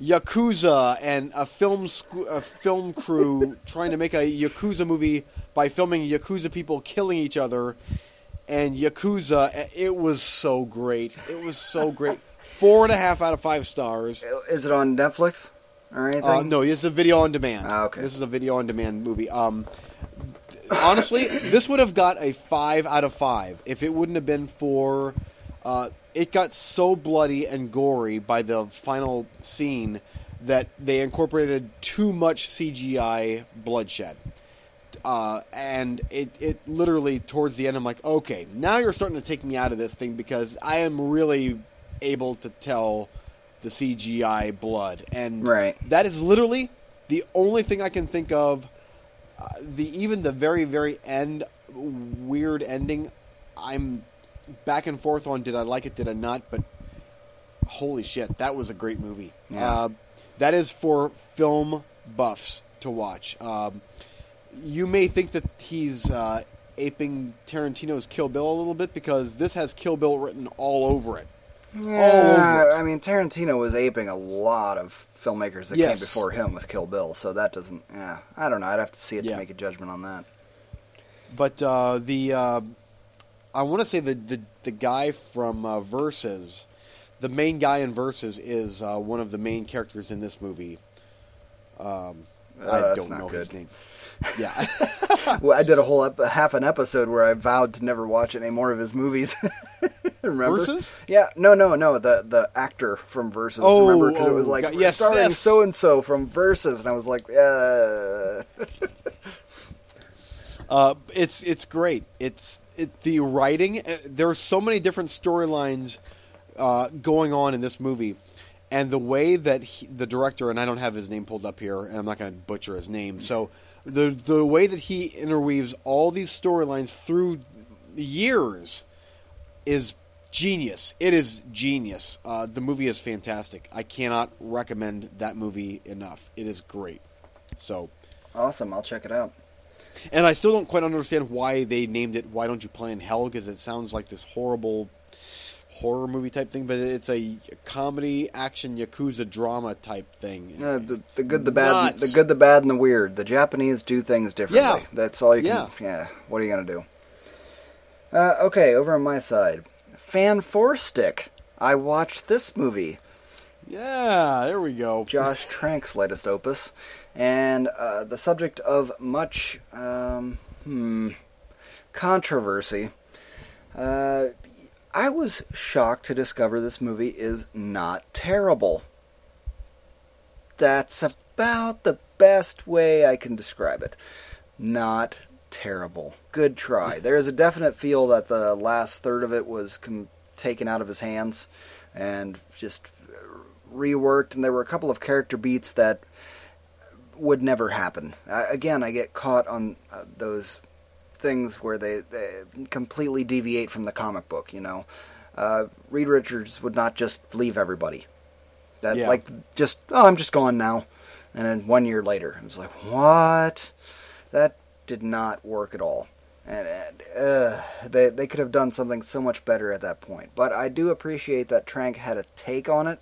yakuza and a film sc- a film crew <laughs> trying to make a yakuza movie by filming yakuza people killing each other. And yakuza it was so great. It was so great. Four and a half out of five stars. Is it on Netflix or anything? uh, no this is a video on demand. Ah, okay. this is a video on demand movie. Um honestly this would have got a five out of five if it wouldn't have been for uh, it got so bloody and gory by the final scene that they incorporated too much CGI bloodshed. Uh, and it, it literally towards the end, I'm like, okay, now you're starting to take me out of this thing because I am really able to tell the CGI blood, and Right. that is literally the only thing I can think of. Uh, the even the very very end weird ending, I'm back and forth on did I like it, did I not? But holy shit, that was a great movie. Yeah. Uh, that is for film buffs to watch. Um, you may think that he's uh, aping Tarantino's Kill Bill a little bit because this has Kill Bill written all over it. Yeah, over it. I mean Tarantino was aping a lot of filmmakers that Yes. came before him with Kill Bill, so that doesn't. Yeah, I don't know. I'd have to see it Yeah. to make a judgment on that. But uh, the uh, I want to say the, the the guy from uh, Versus, the main guy in Versus is uh, one of the main characters in this movie. Um, Uh, I don't know his name. Yeah, <laughs> well, I did a whole ep- half an episode where I vowed to never watch any more of his movies. <laughs> Remember? Versus? Yeah, no, no, no. The the actor from Versus. Oh, remember? Because it was oh, like God, yes, starring so and so from Versus, and I was like, uh, <laughs> uh, it's it's great. It's it, the writing. uh, There are so many different storylines uh, going on in this movie, and the way that he, the director and I don't have his name pulled up here, and I'm not going to butcher his name. So the the way that he interweaves all these storylines through years is genius. It is genius. Uh, the movie is fantastic. I cannot recommend that movie enough. It is great. So, Awesome. I'll check it out. And I still don't quite understand why they named it "Why Don't You Play in Hell" because it sounds like this horrible horror movie type thing, but it's a comedy, action, yakuza drama type thing. Uh, the, the good, the bad, Nuts. the good, the bad, and the weird. The Japanese do things differently. Yeah. That's all you can. Yeah. Yeah. What are you gonna do? Uh, okay, over on my side, Fant4stic. I watched this movie, yeah, there we go. Josh Trank's latest opus, and uh, the subject of much um, hmm, controversy. Uh, I was shocked to discover this movie is not terrible. That's about the best way I can describe it. Not terrible. Good try. there is a definite feel that the last third of it was com- taken out of his hands and just reworked, and there were a couple of character beats that would never happen. I, again, I get caught on uh, those things where they, they completely deviate from the comic book. You know, uh, Reed Richards would not just leave everybody. That Yeah. like just oh, I'm just gone now, and then one year later, it was like what? That did not work at all. And, and uh, they they could have done something so much better at that point. But I do appreciate that Trank had a take on it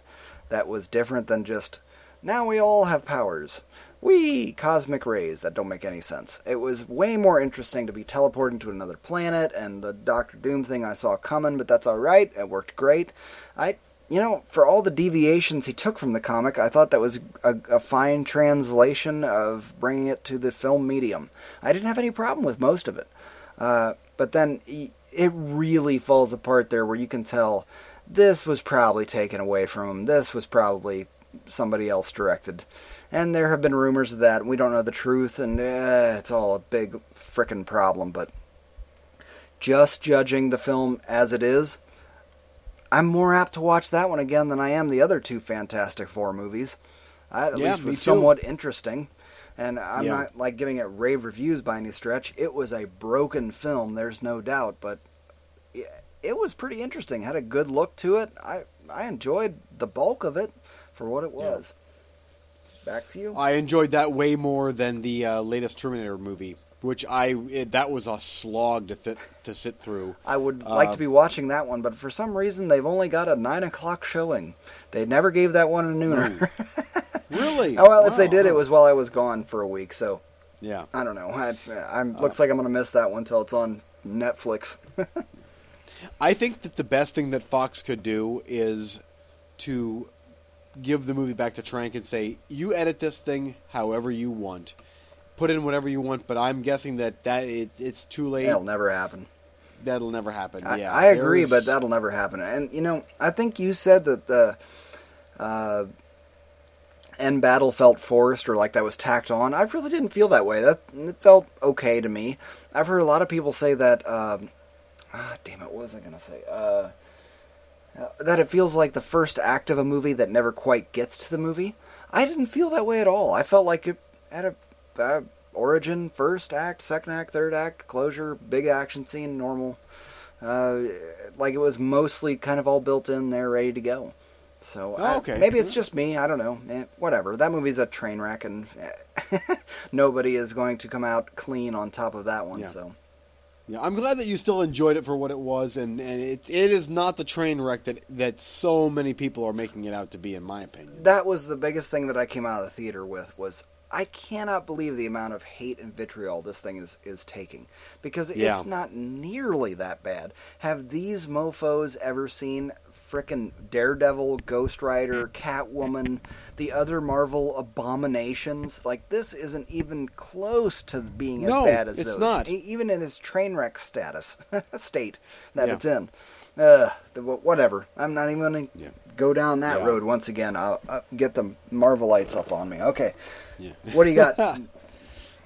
that was different than just now we all have powers. We cosmic rays that don't make any sense. It was way more interesting to be teleported to another planet and the Doctor Doom thing I saw coming, but that's all right. It worked great. I you know, for all the deviations he took from the comic, I thought that was a, a fine translation of bringing it to the film medium. I didn't have any problem with most of it. Uh, but then he, it really falls apart there where you can tell this was probably taken away from him. This was probably somebody else directed. And there have been rumors of that. We don't know the truth, and uh, it's all a big frickin' problem. But just judging the film as it is, I'm more apt to watch that one again than I am the other two Fantastic Four movies. That at Yeah, least was somewhat interesting. And I'm Yeah. not like giving it rave reviews by any stretch. It was a broken film, there's no doubt, but it, it was pretty interesting. Had a good look to it. I I enjoyed the bulk of it for what it was. Back to you. I enjoyed that way more than the uh, latest Terminator movie, which I it, that was a slog to th- to sit through. I would like Uh, to be watching that one, but for some reason they've only got a nine o'clock showing. They never gave that one a nooner. <laughs> Really? oh well, if they did, it was while I was gone for a week. So Yeah. I don't know. I, I'm looks like I'm gonna miss that one till it's on Netflix. <laughs> I think that the best thing that Fox could do is to give the movie back to Trank and say, "You edit this thing however you want, put in whatever you want." But I'm guessing that that it, it's too late. It'll never happen. That'll never happen. I, yeah, I agree, there's- but that'll never happen. And you know, I think you said that the uh, end battle felt forced or like that was tacked on. I really didn't feel that way. That it felt okay to me. I've heard a lot of people say that. Um, ah, damn it! What was I gonna say? Uh, that it feels like the first act of a movie that never quite gets to the movie. I didn't feel that way at all. I felt like it had a uh, origin, first act, second act, third act, closure, big action scene, normal. Uh, like it was mostly kind of all built in there, ready to go. So Oh, I- okay. maybe it's just me. I don't know. Eh, whatever. That movie's a train wreck, and eh, <laughs> nobody is going to come out clean on top of that one. Yeah. So Yeah, I'm glad that you still enjoyed it for what it was, and, and it it is not the train wreck that that so many people are making it out to be, in my opinion. that was the biggest thing that I came out of the theater with was I cannot believe the amount of hate and vitriol this thing is is taking because it's Yeah. not nearly that bad. Have these mofo's ever seen frickin' Daredevil, Ghost Rider, Catwoman, the other Marvel abominations? Like this isn't even close to being as No, bad as it's those. not. E- even in its train wreck status <laughs> state that Yeah. it's in. Uh, the- whatever. I'm not even gonna Yeah. go down that Yeah. road once again. I'll, i get the Marvelites up on me. Okay, Yeah. what do you got? <laughs>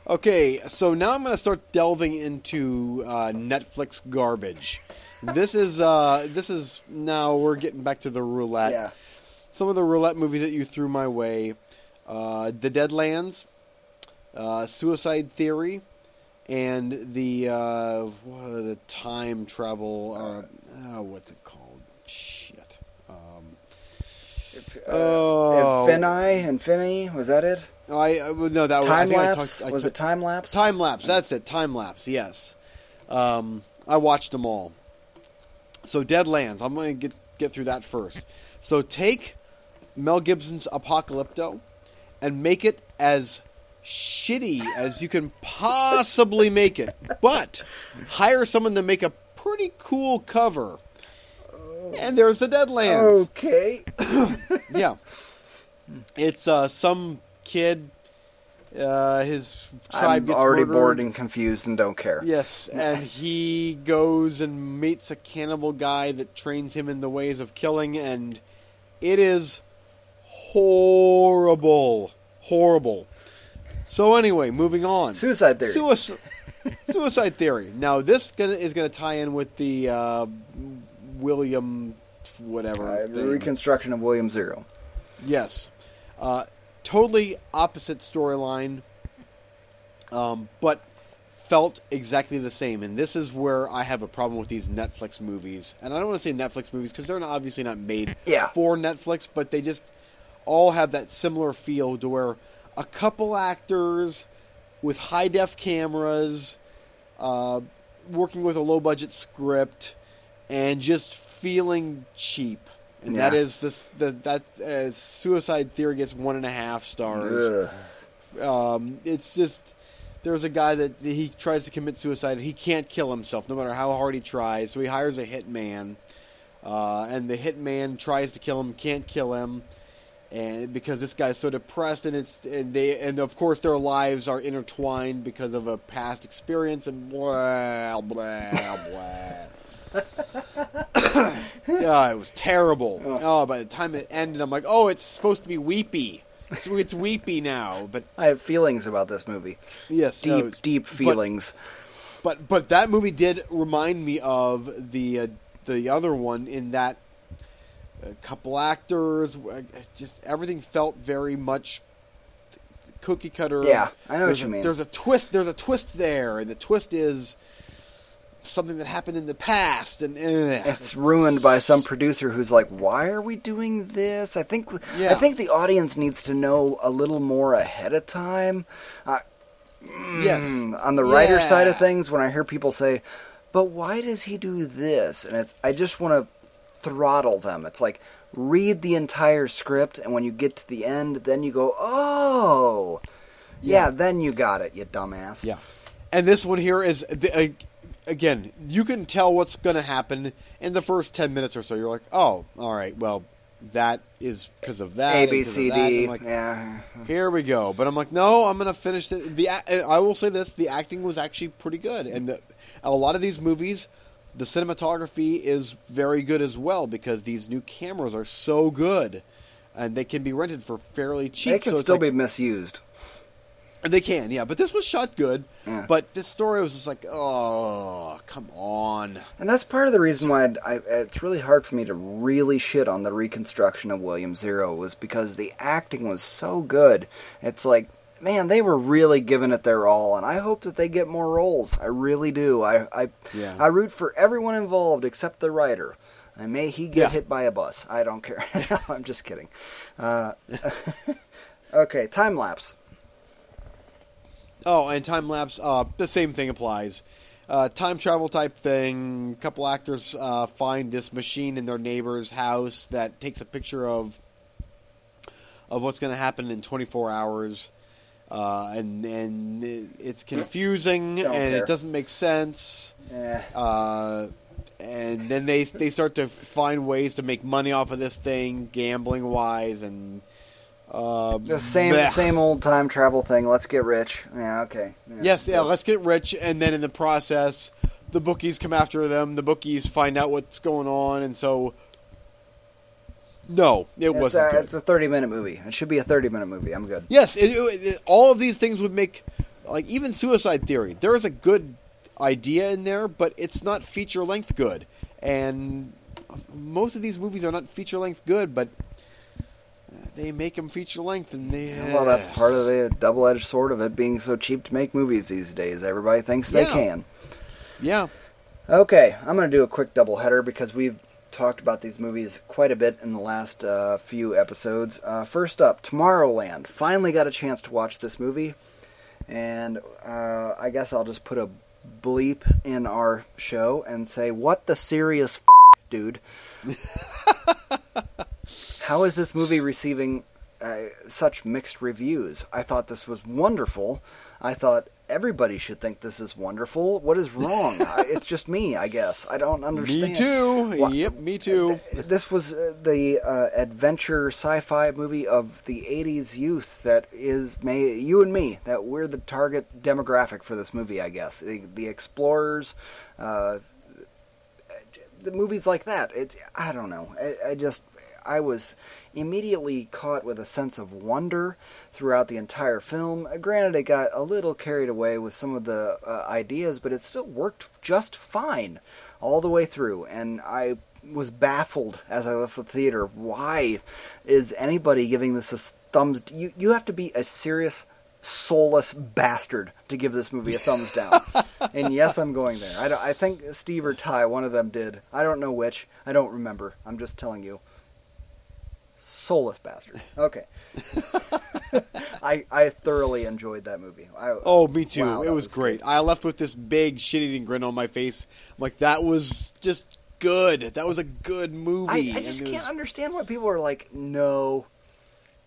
Okay, so now I'm going to start delving into uh, Netflix garbage. This is uh, this is now we're getting back to the roulette. yeah, Some of the roulette movies that you threw my way: uh, The Deadlands, uh, Suicide Theory, and the uh, what, the time travel. Uh, uh, what's it called? shit. Um, Oh. and Finai and Finney, was that it? I, I no that was I Time think I lapse? talked- was took- it time lapse? Time lapse. That's it. Time lapse. Yes. Um, I watched them all. So Deadlands. I'm going to get get through that first. So take Mel Gibson's Apocalypto and make it as shitty as you can possibly make it, but hire someone to make a pretty cool cover. And there's the Deadlands. Okay. <coughs> Yeah. It's uh, some kid. Uh, his tribe I'm already murdered. bored and confused and don't care. Yes, and he goes and meets a cannibal guy that trains him in the ways of killing, and it is horrible, horrible. So anyway, moving on. Suicide Theory. Suicide, <laughs> Suicide Theory. Now this gonna, is going to tie in with the uh, William, whatever. Uh, the reconstruction of William Zero. Yes. Uh, totally opposite storyline, um, but felt exactly the same. And this is where I have a problem with these Netflix movies. And I don't want to say Netflix movies because they're not, obviously not made Yeah. for Netflix, but they just all have that similar feel to where a couple actors with high def cameras, uh, working with a low budget script, and just feeling cheap. And that Yeah. is this the that uh, Suicide Theory gets one and a half stars. Um, it's just there's a guy that he tries to commit suicide. He can't kill himself no matter how hard he tries. So he hires a hitman, uh, and the hitman tries to kill him, can't kill him, and because this guy's so depressed, and it's and they and of course their lives are intertwined because of a past experience and blah blah blah. <coughs> yeah, it was terrible. Oh, by the time it ended, I'm like, oh, it's supposed to be weepy. It's, it's weepy now, but I have feelings about this movie. yes, Deep, no, deep feelings. But but that movie did remind me of the uh, the other one in that a couple actors, uh, just everything felt very much cookie cutter. Yeah, I know what there's you a, mean. There's a twist. There's a twist there, and the twist is something that happened in the past, and eh, it's ruined by some producer who's like, "Why are we doing this?" I think Yeah. I think the audience needs to know a little more ahead of time. Uh, yes. on the writer Yeah. side of things, when I hear people say, "But why does he do this?" and it's, I just want to throttle them. It's like read the entire script, and when you get to the end, then you go, "Oh, yeah." Yeah. then you got it, you dumbass. Yeah, and this one here is the, uh, again. You can tell what's going to happen in the first ten minutes or so. You're like, oh, all right, well, that is because of that. A B C. D. Like, yeah. here we go. But I'm like, no, I'm going to finish the, the. I will say this: the acting was actually pretty good, and the, a lot of these movies, the cinematography is very good as well because these new cameras are so good, and they can be rented for fairly cheap. They can so still like- be misused. They can, yeah. But this was shot good. Yeah. But this story was just like, oh, come on. And that's part of the reason why I, it's really hard for me to really shit on the reconstruction of William Zero was because the acting was so good. It's like, man, they were really giving it their all, and I hope that they get more roles. I really do. I I, Yeah. I root for everyone involved except the writer. And may he get Yeah. hit by a bus. I don't care. <laughs> I'm just kidding. Uh, <laughs> okay, time lapse. Oh, and time lapse. Uh, the same thing applies. Uh, time travel type thing. A couple actors uh, find this machine in their neighbor's house that takes a picture of of what's going to happen in 24 hours, uh, and and it- it's confusing Don't and care. it doesn't make sense. Eh. Uh, and then they they start to find ways to make money off of this thing, gambling wise, and uh, The same same old time travel thing. Let's get rich. Yeah, okay. Yeah. Yes, yeah, let's get rich, and then in the process, the bookies come after them. The bookies find out what's going on, and so no, it It's wasn't. a, it's a 30 minute movie. It should be a 30 minute movie. I'm good. Yes, it, it- it- all of these things would make like even Suicide Theory. There is a good idea in there, but it's not feature length good, and most of these movies are not feature length good, but. They make them feature length, and they Well, that's part of the double edged sword of it being so cheap to make movies these days. Everybody thinks they Yeah. can. Yeah, Okay, I'm going to do a quick double header because we've talked about these movies quite a bit in the last uh, few episodes. Uh, first up, Tomorrowland. Finally got a chance to watch this movie, and uh, I guess I'll just put a bleep in our show and say, "What the serious f- dude? <laughs> How is this movie receiving uh, such mixed reviews? I thought this was wonderful. I thought everybody should think this is wonderful. What is wrong? <laughs> I, it's just me, I guess. I don't understand. Me too. Wha- Yep, me too. This was uh, the uh, adventure sci-fi movie of the '80s youth that is may you and me that we're the target demographic for this movie. I guess the, the explorers, uh, the movies like that. It I don't know. I, I just I was immediately caught with a sense of wonder throughout the entire film. Granted, it got a little carried away with some of the uh, ideas, but it still worked just fine all the way through. And I was baffled as I left the theater. Why is anybody giving this a thumbs? You you have to be a serious soulless bastard to give this movie a thumbs down. <laughs> and yes, I'm going there. I, I think Steve or Ty, one of them did. I don't know which. I don't remember. I'm just telling you. Soulless bastard. Okay. <laughs> I I thoroughly enjoyed that movie. I, Oh, me too. Wow, it was, was great. I left with this big shit-eating grin on my face. I'm like, that was just good. That was a good movie. I And just can't was- understand why people are like, no,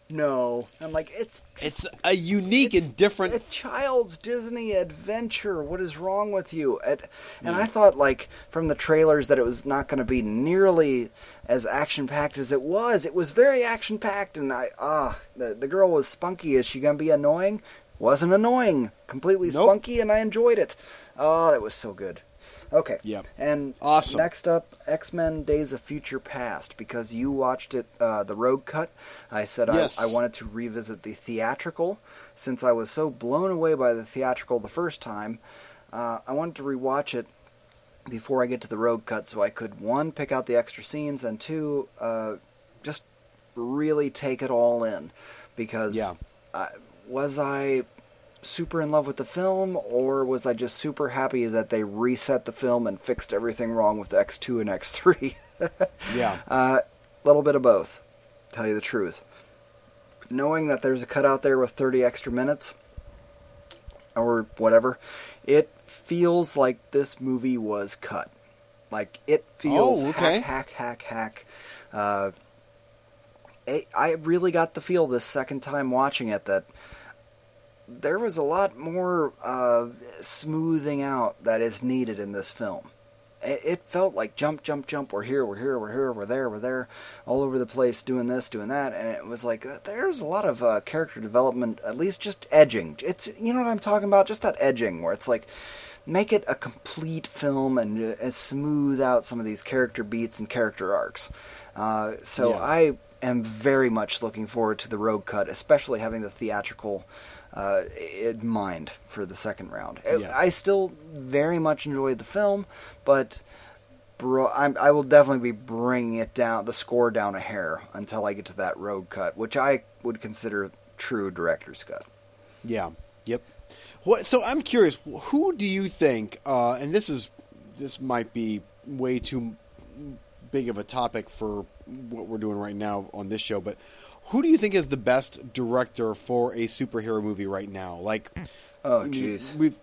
no. I'm like, it's It's a unique It's and different. a child's Disney adventure. What is wrong with you? And, and Yeah. I thought, like, from the trailers, that it was not going to be nearly as action packed as it was. It was very action packed, and I ah, the the girl was spunky. Is she going to be annoying? Wasn't annoying. Completely Nope. spunky, and I enjoyed it. Oh, that was so good. Okay. Yep. And Awesome. Next up, X Men: Days of Future Past. Because you watched it, uh, the road cut. I said Yes. I, I wanted to revisit the theatrical, since I was so blown away by the theatrical the first time. Uh, I wanted to rewatch it before I get to the road cut, so I could one pick out the extra scenes, and two, uh, just really take it all in. Because Yeah. I, was I super in love with the film, or was I just super happy that they reset the film and fixed everything wrong with X2 and X3? <laughs> Yeah. A little bit of both, tell you the truth. Knowing that there's a cut out there with 30 extra minutes, or whatever, it feels like this movie was cut. Like, it feels Oh, okay. hack, hack, hack, hack. Uh, I really got the feel this second time watching it that there was a lot more uh, smoothing out that is needed in this film. It, it felt like jump, jump, jump. We're here, we're here, we're here, we're there, we're there, all over the place, doing this, doing that, and it was like uh, there's a lot of uh, character development, at least just edging. It's you know what I'm talking about, just that edging where it's like make it a complete film and uh, smooth out some of these character beats and character arcs. Uh, so Yeah. I am very much looking forward to the road cut, especially having the theatrical uh, in mind for the second round. I- Yeah. I still very much enjoyed the film, but bro, I'm, I will definitely be bringing it down, the score down a hair until I get to that road cut, which I would consider true director's cut. Yeah. Yep. What? So I'm curious. Who do you think? Uh, and this is this might be way too big of a topic for what we're doing right now on this show, but who do you think is the best director for a superhero movie right now? Like, Oh, I jeez. we've.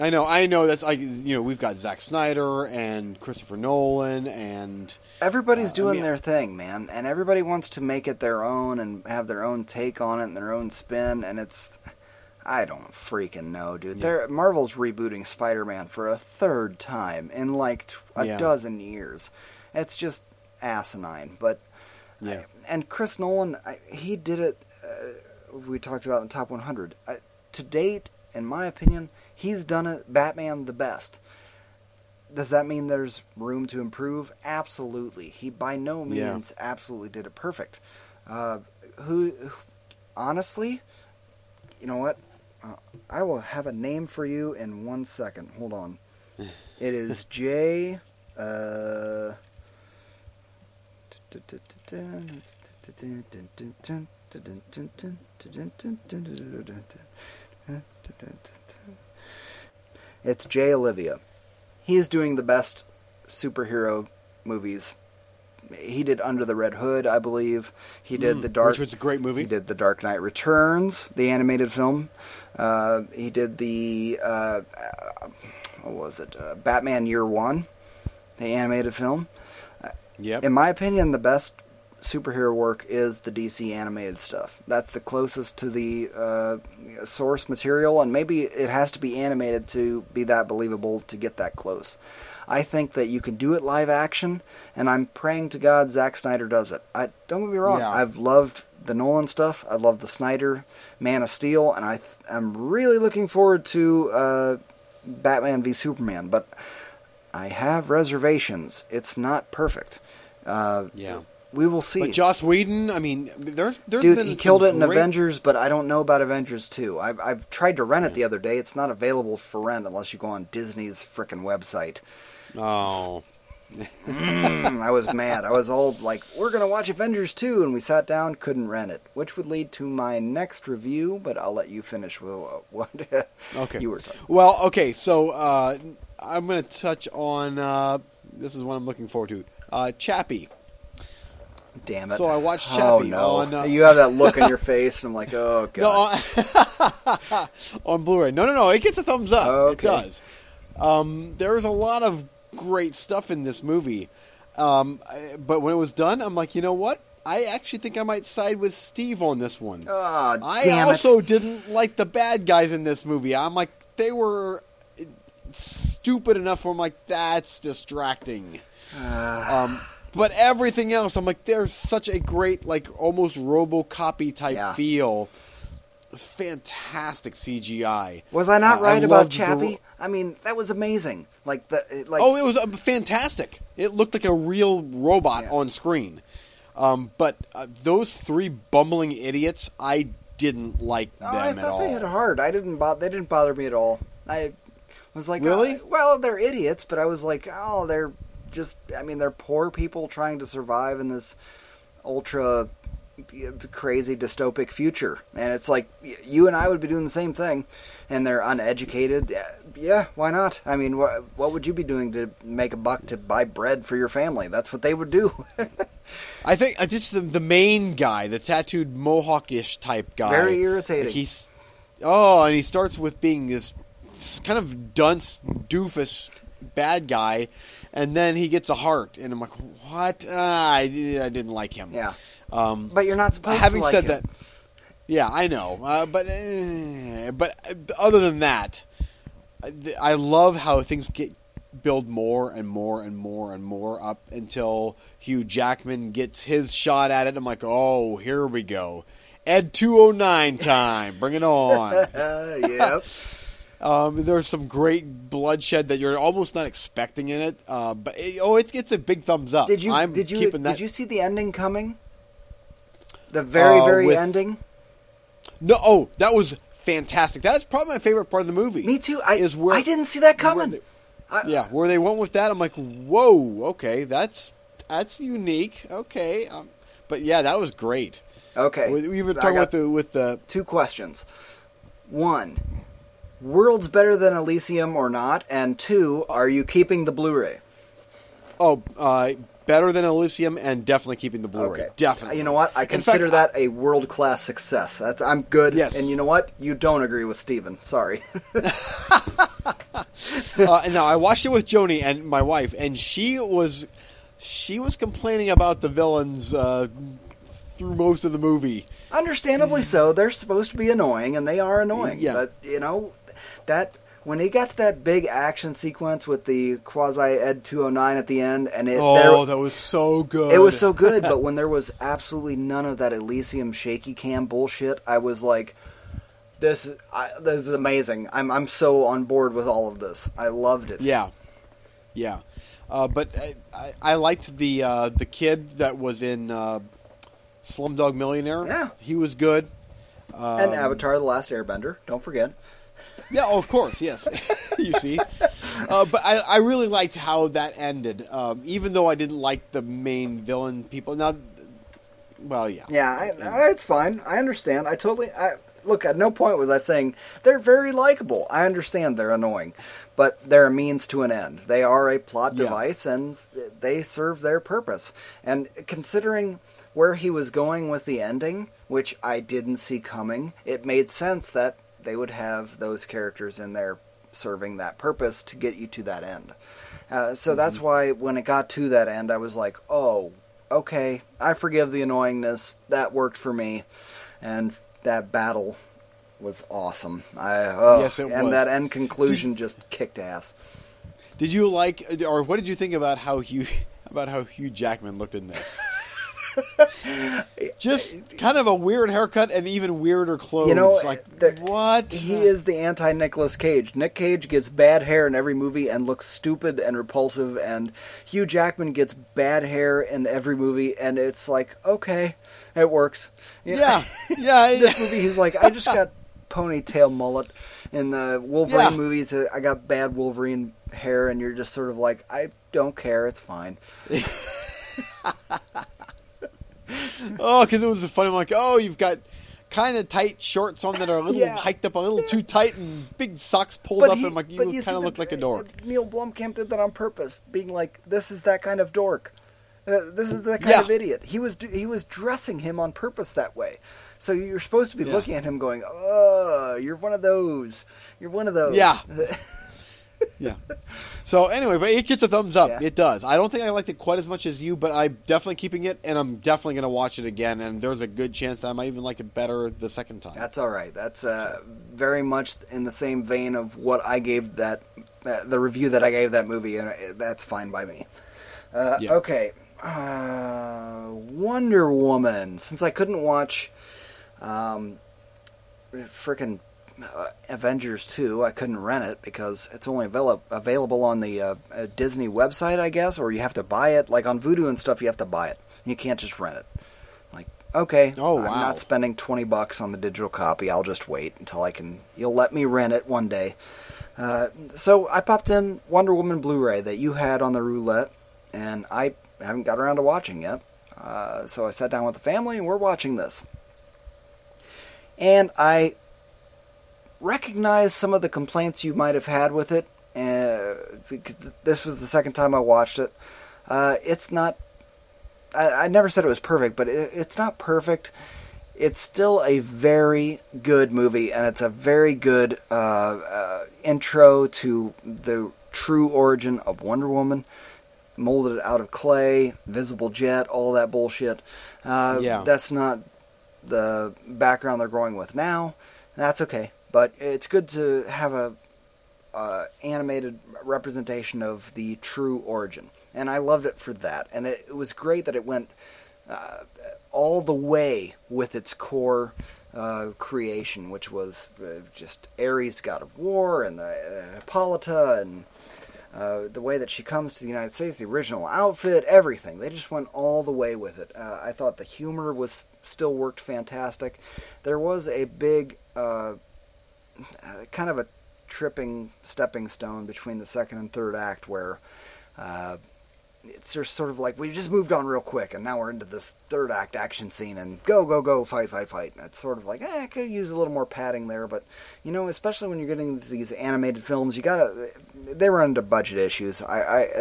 I know, I know. That's like you know, we've got Zack Snyder and Christopher Nolan, and Everybody's Uh, I doing mean- their thing, man, and everybody wants to make it their own and have their own take on it and their own spin, and it's. I don't freaking know, dude. Yeah. Marvel's rebooting Spider-Man for a third time in like t- a Yeah. dozen years. It's just asinine, but yeah, and Chris Nolan, I, he did it. Uh, we talked about in the top 100. I, to date, in my opinion, he's done it Batman the best. Does that mean there's room to improve? Absolutely. He by no Yeah. means absolutely did it perfect. Uh, who, who, honestly, you know what? Uh, I will have a name for you in one second. Hold on. It is <laughs> J. Uh, it's Jay Oliva. He is doing the best superhero movies he did Under the Red Hood, I believe. He did the Dark. Mm, which was a great movie. He did the Dark Knight Returns, the animated film. Uh, he did the uh, uh, what was it? Uh, Batman Year One, the animated film. Yep. In my opinion, the best superhero work is the DC animated stuff. That's the closest to the uh, source material, and maybe it has to be animated to be that believable to get that close. I think that you can do it live action, and I'm praying to God Zack Snyder does it. I don't get me wrong. Yeah. I've loved the Nolan stuff. I love the Snyder Man of Steel, and I I'm really looking forward to uh, Batman v Superman. But I have reservations. It's not perfect. Uh, Yeah. we will see. But Joss Whedon, I mean, there's there's Dude, been he killed it in great- Avengers, but I don't know about Avengers 2. I've, I've tried to rent it the other day. It's not available for rent unless you go on Disney's frickin' website. Oh, Mm, I was mad. I was all like, we're going to watch Avengers 2, and we sat down, couldn't rent it, which would lead to my next review, but I'll let you finish with what <laughs> okay. you were talking Well, okay, so uh, I'm going to touch on uh, this is what I'm looking forward to. Uh, Chappie. Damn it. So I watched Chappie. Oh, Chappie no. on, uh, you have that look on your face, and I'm like, oh, <laughs> God. No, <laughs> on, on Blu-ray. No, no, no. It gets a thumbs up. It does. Um, there's a lot of great stuff in this movie, um, but when it was done, I'm like, you know what? I actually think I might side with Steve on this one. oh, I also it. didn't like the bad guys in this movie. I'm like, they were stupid enough where I'm like, that's distracting. Um, but everything else, I'm like, there's such a great, like, almost RoboCopy type Yeah. feel. It's fantastic CGI. Was I not Uh, right I about loved the- Chappie? I mean, that was amazing. Like, the, like oh, it was uh, fantastic. It looked like a real robot Yeah. on screen. Um, but uh, those three bumbling idiots, I didn't like Oh, them I at all. they hit hard. I didn't bother. They didn't bother me at all. I was like, Really? uh, well, they're idiots, but I was like, oh, they're just. I mean, they're poor people trying to survive in this ultra crazy dystopic future, and it's like you and I would be doing the same thing, and they're uneducated. Yeah, Yeah, why not? I mean, what what would you be doing to make a buck to buy bread for your family? That's what they would do. <laughs> I think uh, this is the, the main guy, the tattooed mohawkish type guy. Very irritating. Like, he's oh, and he starts with being this kind of dunce doofus bad guy, and then he gets a heart, and I'm like, what? Ah, I, I didn't like him. yeah, Um, but you're not supposed having to like said him. that, yeah, I know, uh, but eh, but uh, other than that, I- I love how things get build more and more and more and more up until Hugh Jackman gets his shot at it. I'm like, oh, here we go, Ed 209 time, bring it on. <laughs> Yep. Um, there's some great bloodshed that you're almost not expecting in it, uh, but it, oh, it gets a big thumbs up. Did you I'm did you that. did you see the ending coming? The very Uh, very with- ending. No, oh, that was fantastic. That's probably my favorite part of the movie. Me too. I is where I didn't see that where coming. they- I- yeah, where they went with that, I'm like, whoa, okay, that's that's unique. Okay, um, but yeah, that was great. Okay. We, we were talking with the with the two questions. One, world's better than Elysium or not? And two, are you keeping the Blu-ray? oh, uh, better than Elysium, and definitely keeping the Blu-ray. Okay. Definitely. You know what? I consider fact, that a world-class success. That's I'm good. Yes. And you know what? You don't agree with Steven. Sorry. <laughs> <laughs> uh, and now I watched it with Joni and my wife, and she was she was complaining about the villains uh, through most of the movie. Understandably so. They're supposed to be annoying, and they are annoying. Yeah. But you know, that when he got to that big action sequence with the quasi Ed 209 at the end, and it Oh, there, that was so good. it was so good. <laughs> but when there was absolutely none of that Elysium shaky cam bullshit, I was like, "This, is- I, this is amazing. I'm I'm so on board with all of this. I loved it. Yeah, yeah. Uh, but I, I, I liked the uh, the kid that was in uh, Slumdog Millionaire. Yeah. he was good. Um, And Avatar: The Last Airbender. Don't forget. Yeah, oh, of course, yes. <laughs> you see, uh, but I, I really liked how that ended. Um, even though I didn't like the main villain people. Now, well, yeah, Yeah, I, I, it's fine. I understand. I totally. I, look, at no point was I saying they're very likable. I understand they're annoying, but they're a means to an end. They are a plot Yeah. device, and they serve their purpose. And considering where he was going with the ending, which I didn't see coming, it made sense that they would have those characters in there serving that purpose to get you to that end. Uh, so that's why when it got to that end, I was like, oh, okay, I forgive the annoyingness. That worked for me. And that battle was awesome. I, oh, Yes, it and was. that end conclusion just kicked ass. Did you like, or what did you think about how Hugh <laughs> about how Hugh Jackman looked in this? <laughs> Just kind of a weird haircut and even weirder clothes. You know, like the- what? He is the anti Nicolas Cage. Nick Cage gets bad hair in every movie and looks stupid and repulsive, and Hugh Jackman gets bad hair in every movie, and it's like, okay, it works. Know, <laughs> Yeah, yeah. this movie, he's like, I just got ponytail mullet. In the Wolverine Yeah. movies, uh, I got bad Wolverine hair, and you're just sort of like, I don't care, it's fine. <laughs> Oh, because it was funny. I'm like, oh, you've got kind of tight shorts on that are a little Yeah. hiked up a little too tight, and big socks pulled up, he- and like, you kind of the- look like a dork. uh, Neil Blomkamp did that on purpose, being like, "This is that kind of dork. Uh, this is that kind Yeah. of idiot." He was he was dressing him on purpose that way. So you're supposed to be Yeah. looking at him, going, "Oh, you're one of those. You're one of those." Yeah. <laughs> Yeah. So anyway, but it gets a thumbs up. Yeah. It does. I don't think I liked it quite as much as you, but I'm definitely keeping it, and I'm definitely going to watch it again. And there's a good chance that I might even like it better the second time. That's all right. That's uh, very much in the same vein of what I gave that uh, the review that I gave that movie, and uh, that's fine by me. Uh, Yeah. Okay, uh, Wonder Woman. Since I couldn't watch, um, frickin' uh, Avengers two, I couldn't rent it because it's only avail- available on the uh, uh, Disney website, I guess, or you have to buy it. Like on Vudu and stuff, you have to buy it. You can't just rent it. Like, okay, Oh, I'm not spending twenty bucks on the digital copy. I'll just wait until I can. You'll let me rent it one day. Uh, so I popped in Wonder Woman Blu-ray that you had on the roulette, and I haven't got around to watching yet. Uh, so I sat down with the family, and we're watching this. And I recognize some of the complaints you might have had with it, uh, because this was the second time I watched it. Uh, it's not. I, I never said it was perfect, but it, it's not perfect. It's still a very good movie, and it's a very good uh, uh, intro to the true origin of Wonder Woman. Molded out of clay, visible jet, all that bullshit. Uh, Yeah. That's not the background they're going with now. That's okay, but it's good to have a uh, animated representation of the true origin, and I loved it for that. And it, it was great that it went uh, all the way with its core uh, creation, which was uh, just Ares, god of war, and the uh, Hippolyta, and uh, the way that she comes to the United States, the original outfit, everything. They just went all the way with it. I thought the humor was still worked fantastic. There was a big, kind of a tripping stepping stone between the second and third act where uh, it's just sort of like we just moved on real quick and now we're into this third act action scene and go go go fight fight fight. And it's sort of like eh, I could use a little more padding there but you know especially when you're getting into these animated films you gotta they run into budget issues. I,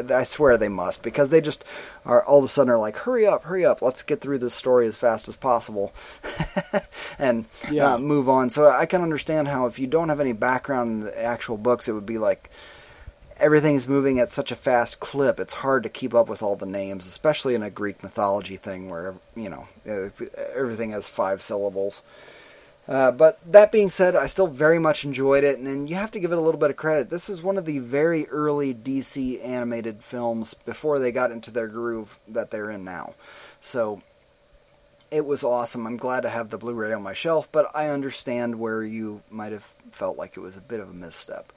I I swear they must because they just are all of a sudden are like hurry up hurry up let's get through this story as fast as possible <laughs> and Yeah. uh, move on. So I can understand how if you don't have any background in the actual books it would be like everything's moving at such a fast clip, it's hard to keep up with all the names, especially in a Greek mythology thing where, you know, everything has five syllables. Uh, but that being said, I still very much enjoyed it, and, and you have to give it a little bit of credit. This is one of the very early DC animated films before they got into their groove that they're in now. So it was awesome. I'm glad to have the Blu ray on my shelf, but I understand where you might have felt like it was a bit of a misstep.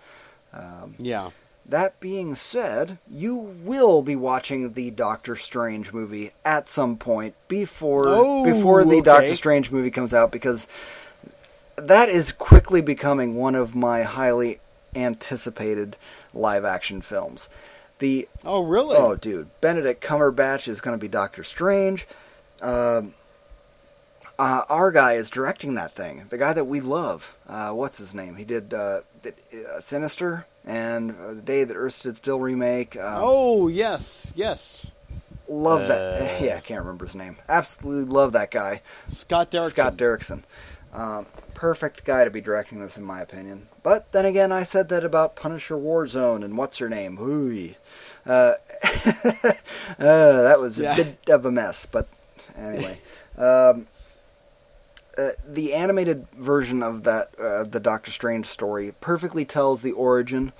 Um, Yeah. That being said, you will be watching the Doctor Strange movie at some point before Oh, before the okay. Doctor Strange movie comes out because that is quickly becoming one of my highly anticipated live action films. The Oh, really? Oh, dude, Benedict Cumberbatch is going to be Doctor Strange. Um, uh, our guy is directing that thing. The guy that we love. Uh, what's his name? He did uh, uh, Sinister and uh, the Day That Earth Stood Still remake. Um, Oh yes, yes. love that. uh, <laughs> Yeah, I can't remember his name. Absolutely love that guy. Scott Derrickson. Scott Derrickson. Um, perfect guy to be directing this, in my opinion. But then again, I said that about Punisher Warzone and what's her name? Ooh. Uh, <laughs> uh, that was a bit of a mess. But anyway, <laughs> um, uh, the animated version of that uh, the Doctor Strange story perfectly tells the origin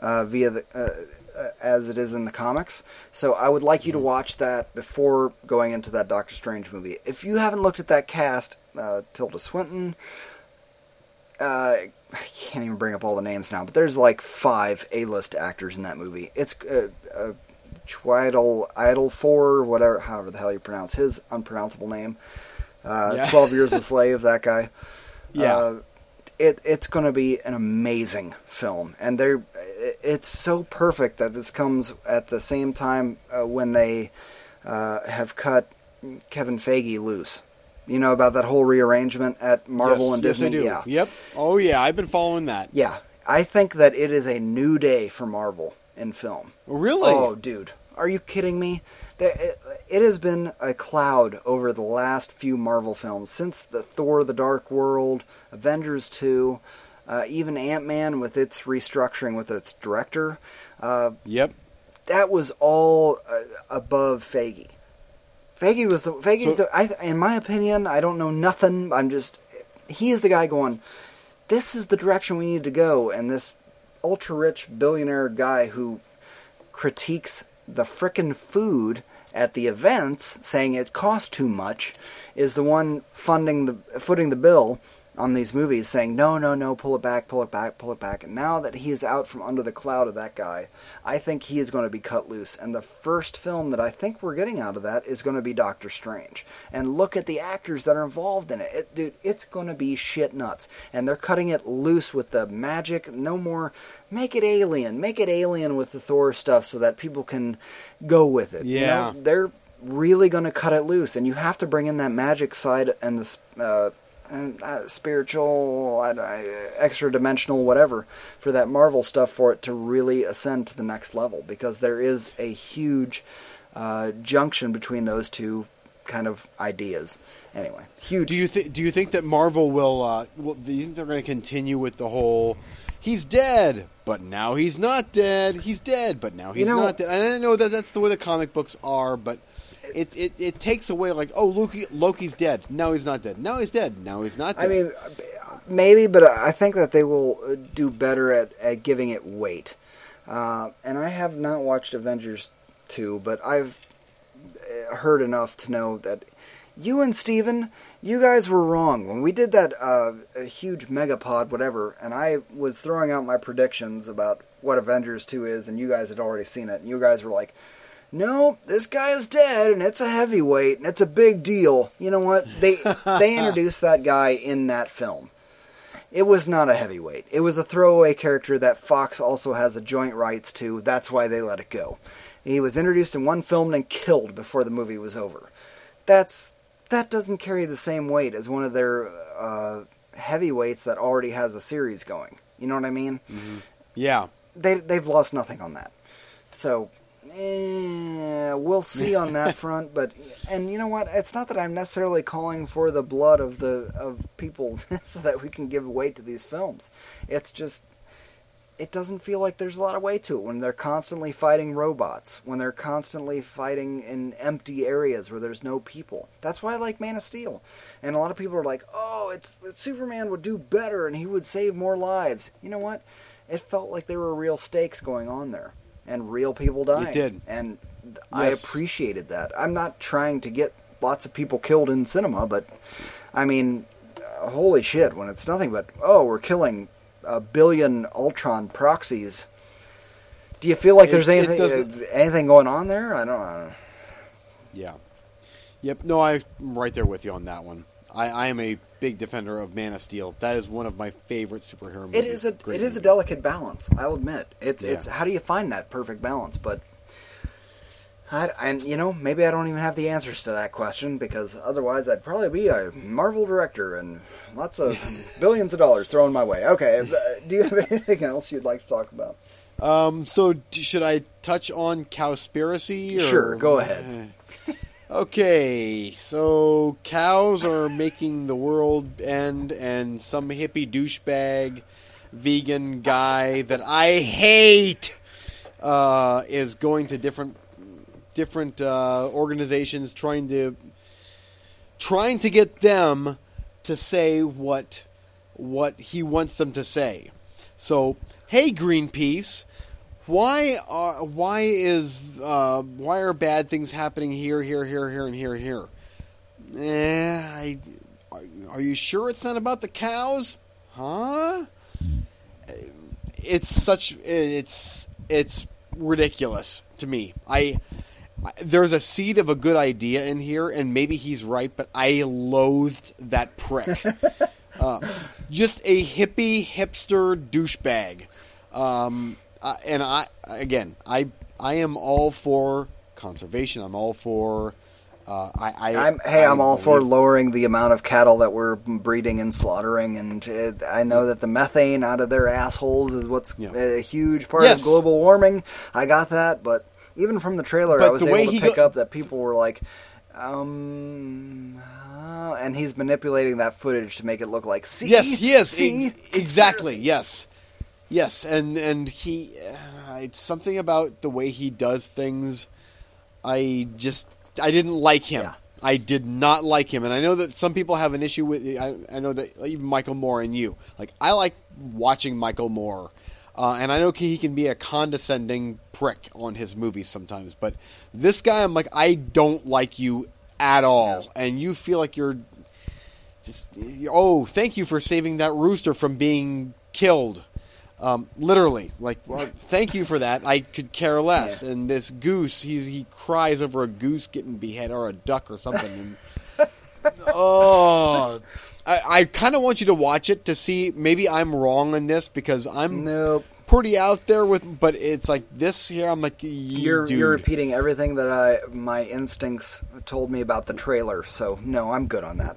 uh, via the uh, uh, as it is in the comics. So I would like you to watch that before going into that Doctor Strange movie. If you haven't looked at that cast, uh, Tilda Swinton. Uh, I can't even bring up all the names now, but there's like five A-list actors in that movie. It's uh, uh, Chiwetel Ejiofor, whatever, however the hell you pronounce his unpronounceable name. Uh, Yeah. Twelve Years a Slave, that guy. <laughs> Yeah. Uh, it it's going to be an amazing film, and they're it's so perfect that this comes at the same time uh, when they uh, have cut Kevin Feige loose. You know about that whole rearrangement at Marvel yes, and yes, Disney. I do. Yeah, Yep. Oh yeah, I've been following that. yeah. I think that it is a new day for Marvel in film. Really? Oh, dude, are you kidding me? It it has been a cloud over the last few Marvel films since the Thor: The Dark World, Avengers two, uh, even Ant Man with its restructuring with its director. Uh, Yep. that was all uh, above Faggy. Faggy was the Faggy. So- the, I, in my opinion, I don't know nothing. I'm just he is the guy going. This is the direction we need to go, and this ultra rich billionaire guy who critiques the frickin' food at the events, saying it costs too much, is the one funding the footing the bill on these movies, saying no, no, no, pull it back, pull it back, pull it back. And now that he is out from under the cloud of that guy, I think he is going to be cut loose. And the first film that I think we're getting out of that is going to be Doctor Strange. And look at the actors that are involved in it, it dude. It's going to be shit nuts. And they're cutting it loose with the magic. No more. Make it alien. Make it alien with the Thor stuff so that people can go with it. You Yeah. know, they're really going to cut it loose, and you have to bring in that magic side and the uh, uh, spiritual, I extra dimensional, whatever, for that Marvel stuff for it to really ascend to the next level. Because there is a huge uh, junction between those two kind of ideas. Anyway, huge. Do you think? Do you think that Marvel will? Uh, will do you think they're going to continue with the whole? He's dead, but now he's not dead. He's dead, but now he's You know- not dead. And I know that that's the way the comic books are, but it, it, it takes away like, oh, Loki Loki's dead. Now he's not dead. Now he's dead. Now he's not dead. I mean, maybe, but I think that they will uh, do better at, at giving it weight. Uh, and I have not watched Avengers 2, but I've uh, heard enough to know that you and Steven, you guys were wrong. When we did that uh, a huge megapod, whatever, and I was throwing out my predictions about what Avengers 2 is, and you guys had already seen it, and you guys were like, no, this guy is dead, and it's a heavyweight, and it's a big deal. You know what? They they <laughs> introduced that guy in that film. It was not a heavyweight. It was a throwaway character that Fox also has the joint rights to. That's why they let it go. He was introduced in one film and killed before the movie was over. That's that doesn't carry the same weight as one of their uh, heavyweights that already has a series going. You know what I mean? yeah. they they've lost nothing on that. So eh, we'll see <laughs> on that front. But and you know what? It's not that I'm necessarily calling for the blood of the of people <laughs> so that we can give weight to these films. It's just it doesn't feel like there's a lot of weight to it when they're constantly fighting robots, when they're constantly fighting in empty areas where there's no people. That's why I like Man of Steel. And a lot of people are like, "Oh, it's Superman would do better and he would save more lives." You know what? It felt like there were real stakes going on there and real people dying. It did. And I appreciated that. I'm not trying to get lots of people killed in cinema, but I mean, holy shit, when it's nothing but, oh, we're killing a billion Ultron proxies. Do you feel like It- there's anything uh, anything going on there? I don't know. Yeah. Yep. No, I'm right there with you on that one. I, I am a big defender of Man of Steel. That is one of my favorite superhero movies. It is a it is a delicate balance. I'll admit. It's Yeah. it's how do you find that perfect balance? But I, and you know, maybe I don't even have the answers to that question because otherwise I'd probably be a Marvel director and lots of <laughs> billions of dollars thrown my way. Okay, uh, do you have <laughs> anything else you'd like to talk about? Um, so should I touch on cowspiracy? Or... Sure, go ahead. Okay, so cows are making the world end, and some hippie douchebag vegan guy that I hate uh, is going to different different uh, organizations trying to trying to get them to say what what he wants them to say. So, hey Greenpeace, why are why is uh, why are bad things happening here, here, here, here, and here, here? Eh, I, are you sure it's not about the cows? Huh? It's such it's it's ridiculous to me. I there's a seed of a good idea in here, and maybe he's right, but I loathed that prick. <laughs> uh, just a hippie hipster douchebag. Um, uh, and I again, I I am all for conservation. I'm all for. Uh, I, I I'm, hey, I I'm all for lowering the amount of cattle that we're breeding and slaughtering, and it, I know that the methane out of their assholes is what's Yeah. a huge part Yes. of global warming. I got that, but even from the trailer, But I was able to pick go- up that people were like, um, uh, and he's manipulating that footage to make it look like, see, Yes, yes, see, e- exactly. Yes, yes, and and he, uh, it's something about the way he does things. I just, I didn't like him. Yeah. I did not like him, and I know that some people have an issue with. I, I know that even Michael Moore and you, like, I like watching Michael Moore, uh, and I know he can be a condescending prick on his movies sometimes. But this guy, I'm like, I don't like you at all, and you feel like you're just oh, thank you for saving that rooster from being killed. Um, literally, like, well, thank you for that. I could care less. Yeah. And this goose, he he cries over a goose getting beheaded or a duck or something. And, <laughs> oh, I, I kind of want you to watch it to see. Maybe I'm wrong in this because I'm Nope. pretty out there with. But it's like this here. I'm like, You're dude. you're repeating everything that I my instincts told me about the trailer. So no, I'm good on that.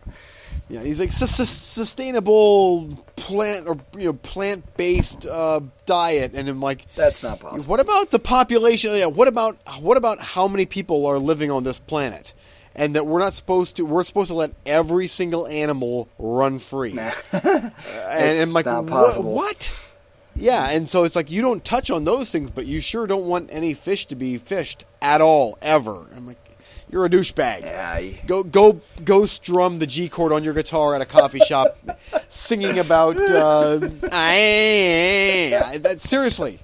Yeah, he's like "Sus- sus- sustainable plant or you know plant based uh, diet, and I'm like, That's not possible. what about the population? Yeah, what about what about how many people are living on this planet, and that we're not supposed to? We're supposed to let every single animal run free, Nah. <laughs> and I'm like, "What- What? Yeah, and so it's like you don't touch on those things, but you sure don't want any fish to be fished at all ever. I'm like, you're a douchebag. Yeah, Go go go strum the G chord on your guitar at a coffee shop, <laughs> singing about. Uh, I, that, seriously.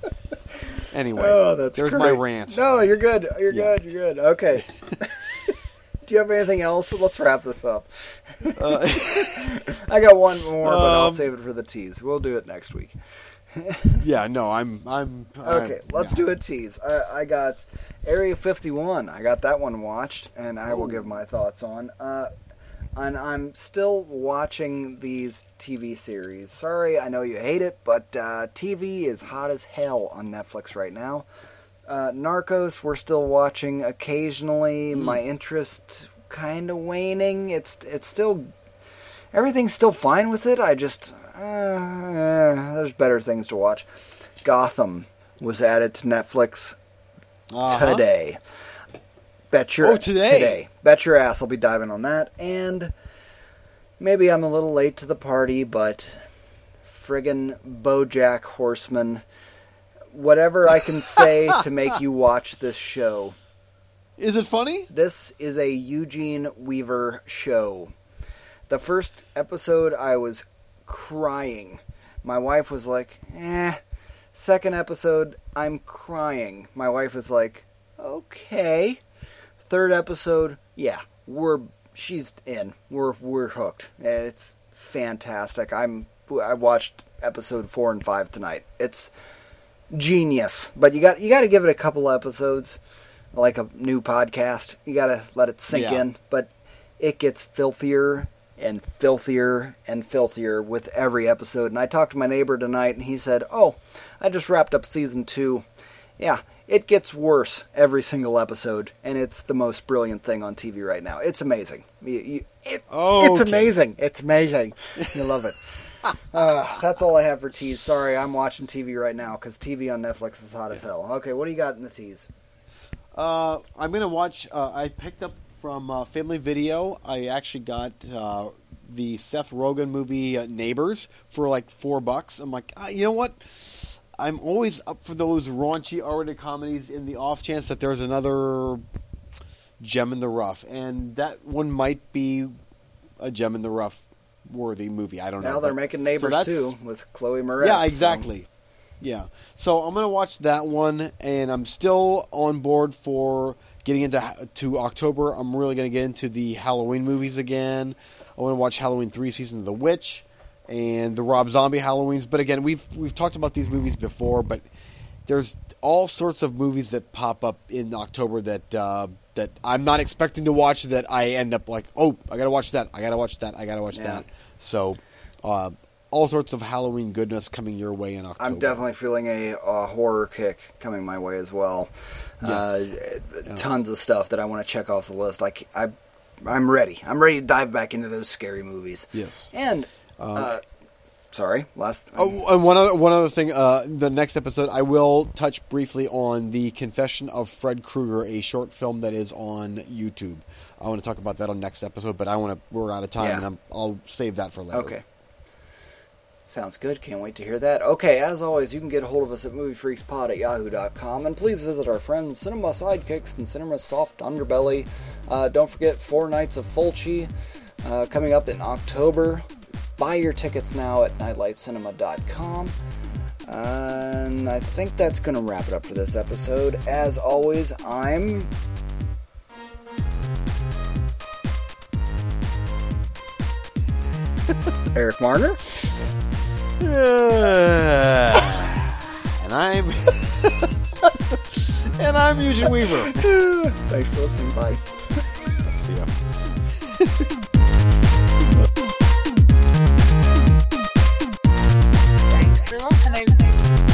Anyway, Oh, that's there's great. my rant. No, you're good. You're Yeah. good. You're good. Okay. <laughs> Do you have anything else? Let's wrap this up. <laughs> I got one more, but I'll Um, save it for the tease. We'll do it next week. <laughs> Yeah, no, I'm I'm Okay, I'm- let's yeah. do a tease. I, I got Area 51. I got that one watched, and I will give my thoughts on. Uh, and I'm still watching these TV series. Sorry, I know you hate it, but uh, TV is hot as hell on Netflix right now. Uh, Narcos, we're still watching occasionally. My interest kind of waning. It's it's still everything's still fine with it. I just uh, there's better things to watch. Gotham was added to Netflix Uh-huh. today. Bet your Oh, today? today. Bet your ass I'll be diving on that. And maybe I'm a little late to the party, but friggin' BoJack Horseman. Whatever I can say <laughs> to make you watch this show. Is it funny? This is a Eugene Weaver show. The first episode, I was crying. My wife was like, eh. Second episode, I'm crying. My wife was like, okay. Third episode, yeah, we're she's in. We're we're hooked. It's fantastic. I'm I watched episode four and five tonight. It's genius. But you got you got to give it a couple episodes, like a new podcast. You got to let it sink Yeah. in. But it gets filthier and filthier and filthier with every episode. And I talked to my neighbor tonight, and he said, "Oh, I just wrapped up season two. Yeah, it gets worse every single episode, and it's the most brilliant thing on TV right now. It's amazing. You- you- it- Okay. It's amazing. It's amazing. You love it. <laughs> Uh, that's all I have for teas. Sorry, I'm watching TV right now because TV on Netflix is hot as hell. Okay, what do you got in the teas? Uh, I'm gonna watch. Uh, I picked up from uh, Family Video. I actually got uh, the Seth Rogen movie uh, Neighbors for like four bucks. I'm like, ah, you know what? I'm always up for those raunchy R-rated comedies in the off chance that there's another gem in the rough, and that one might be a gem in the rough worthy movie. I don't know. Now they're but- making Neighbors that's- too with Chloe Moretz. yeah, so- exactly. Yeah. So I'm gonna watch that one, and I'm still on board for getting into to October. I'm really gonna get into the Halloween movies again. I want to watch Halloween three, season of the Witch, and the Rob Zombie Halloweens. But again, we've we've talked about these movies before, but there's all sorts of movies that pop up in October that uh, that I'm not expecting to watch. That I end up like, oh, I gotta watch that. I gotta watch that. I gotta watch Yeah. that. So, uh, all sorts of Halloween goodness coming your way in October. I'm definitely feeling a, a horror kick coming my way as well. Uh, Tons of stuff that I want to check off the list. Like I, I'm ready. I'm ready to dive back into those scary movies. Yes. And uh, sorry, last. Oh, and one other one other thing. Uh, the next episode, I will touch briefly on the Confession of Fred Krueger, a short film that is on YouTube. I want to talk about that on next episode, but I want to. We're out of time, Yeah. and I'm, I'll save that for later. Okay. Sounds good. Can't wait to hear that. Okay, as always, you can get a hold of us at moviefreakspod at yahoo.com. And please visit our friends Cinema Sidekicks and Cinema Soft Underbelly. Uh, don't forget Four Nights of Fulci uh, coming up in October. Buy your tickets now at nightlightcinema.com. And I think that's going to wrap it up for this episode. As always, I'm <laughs> Eric Marner and I'm <laughs> and I'm Eugene Weaver. Thanks for listening. Bye. See ya. Thanks for listening.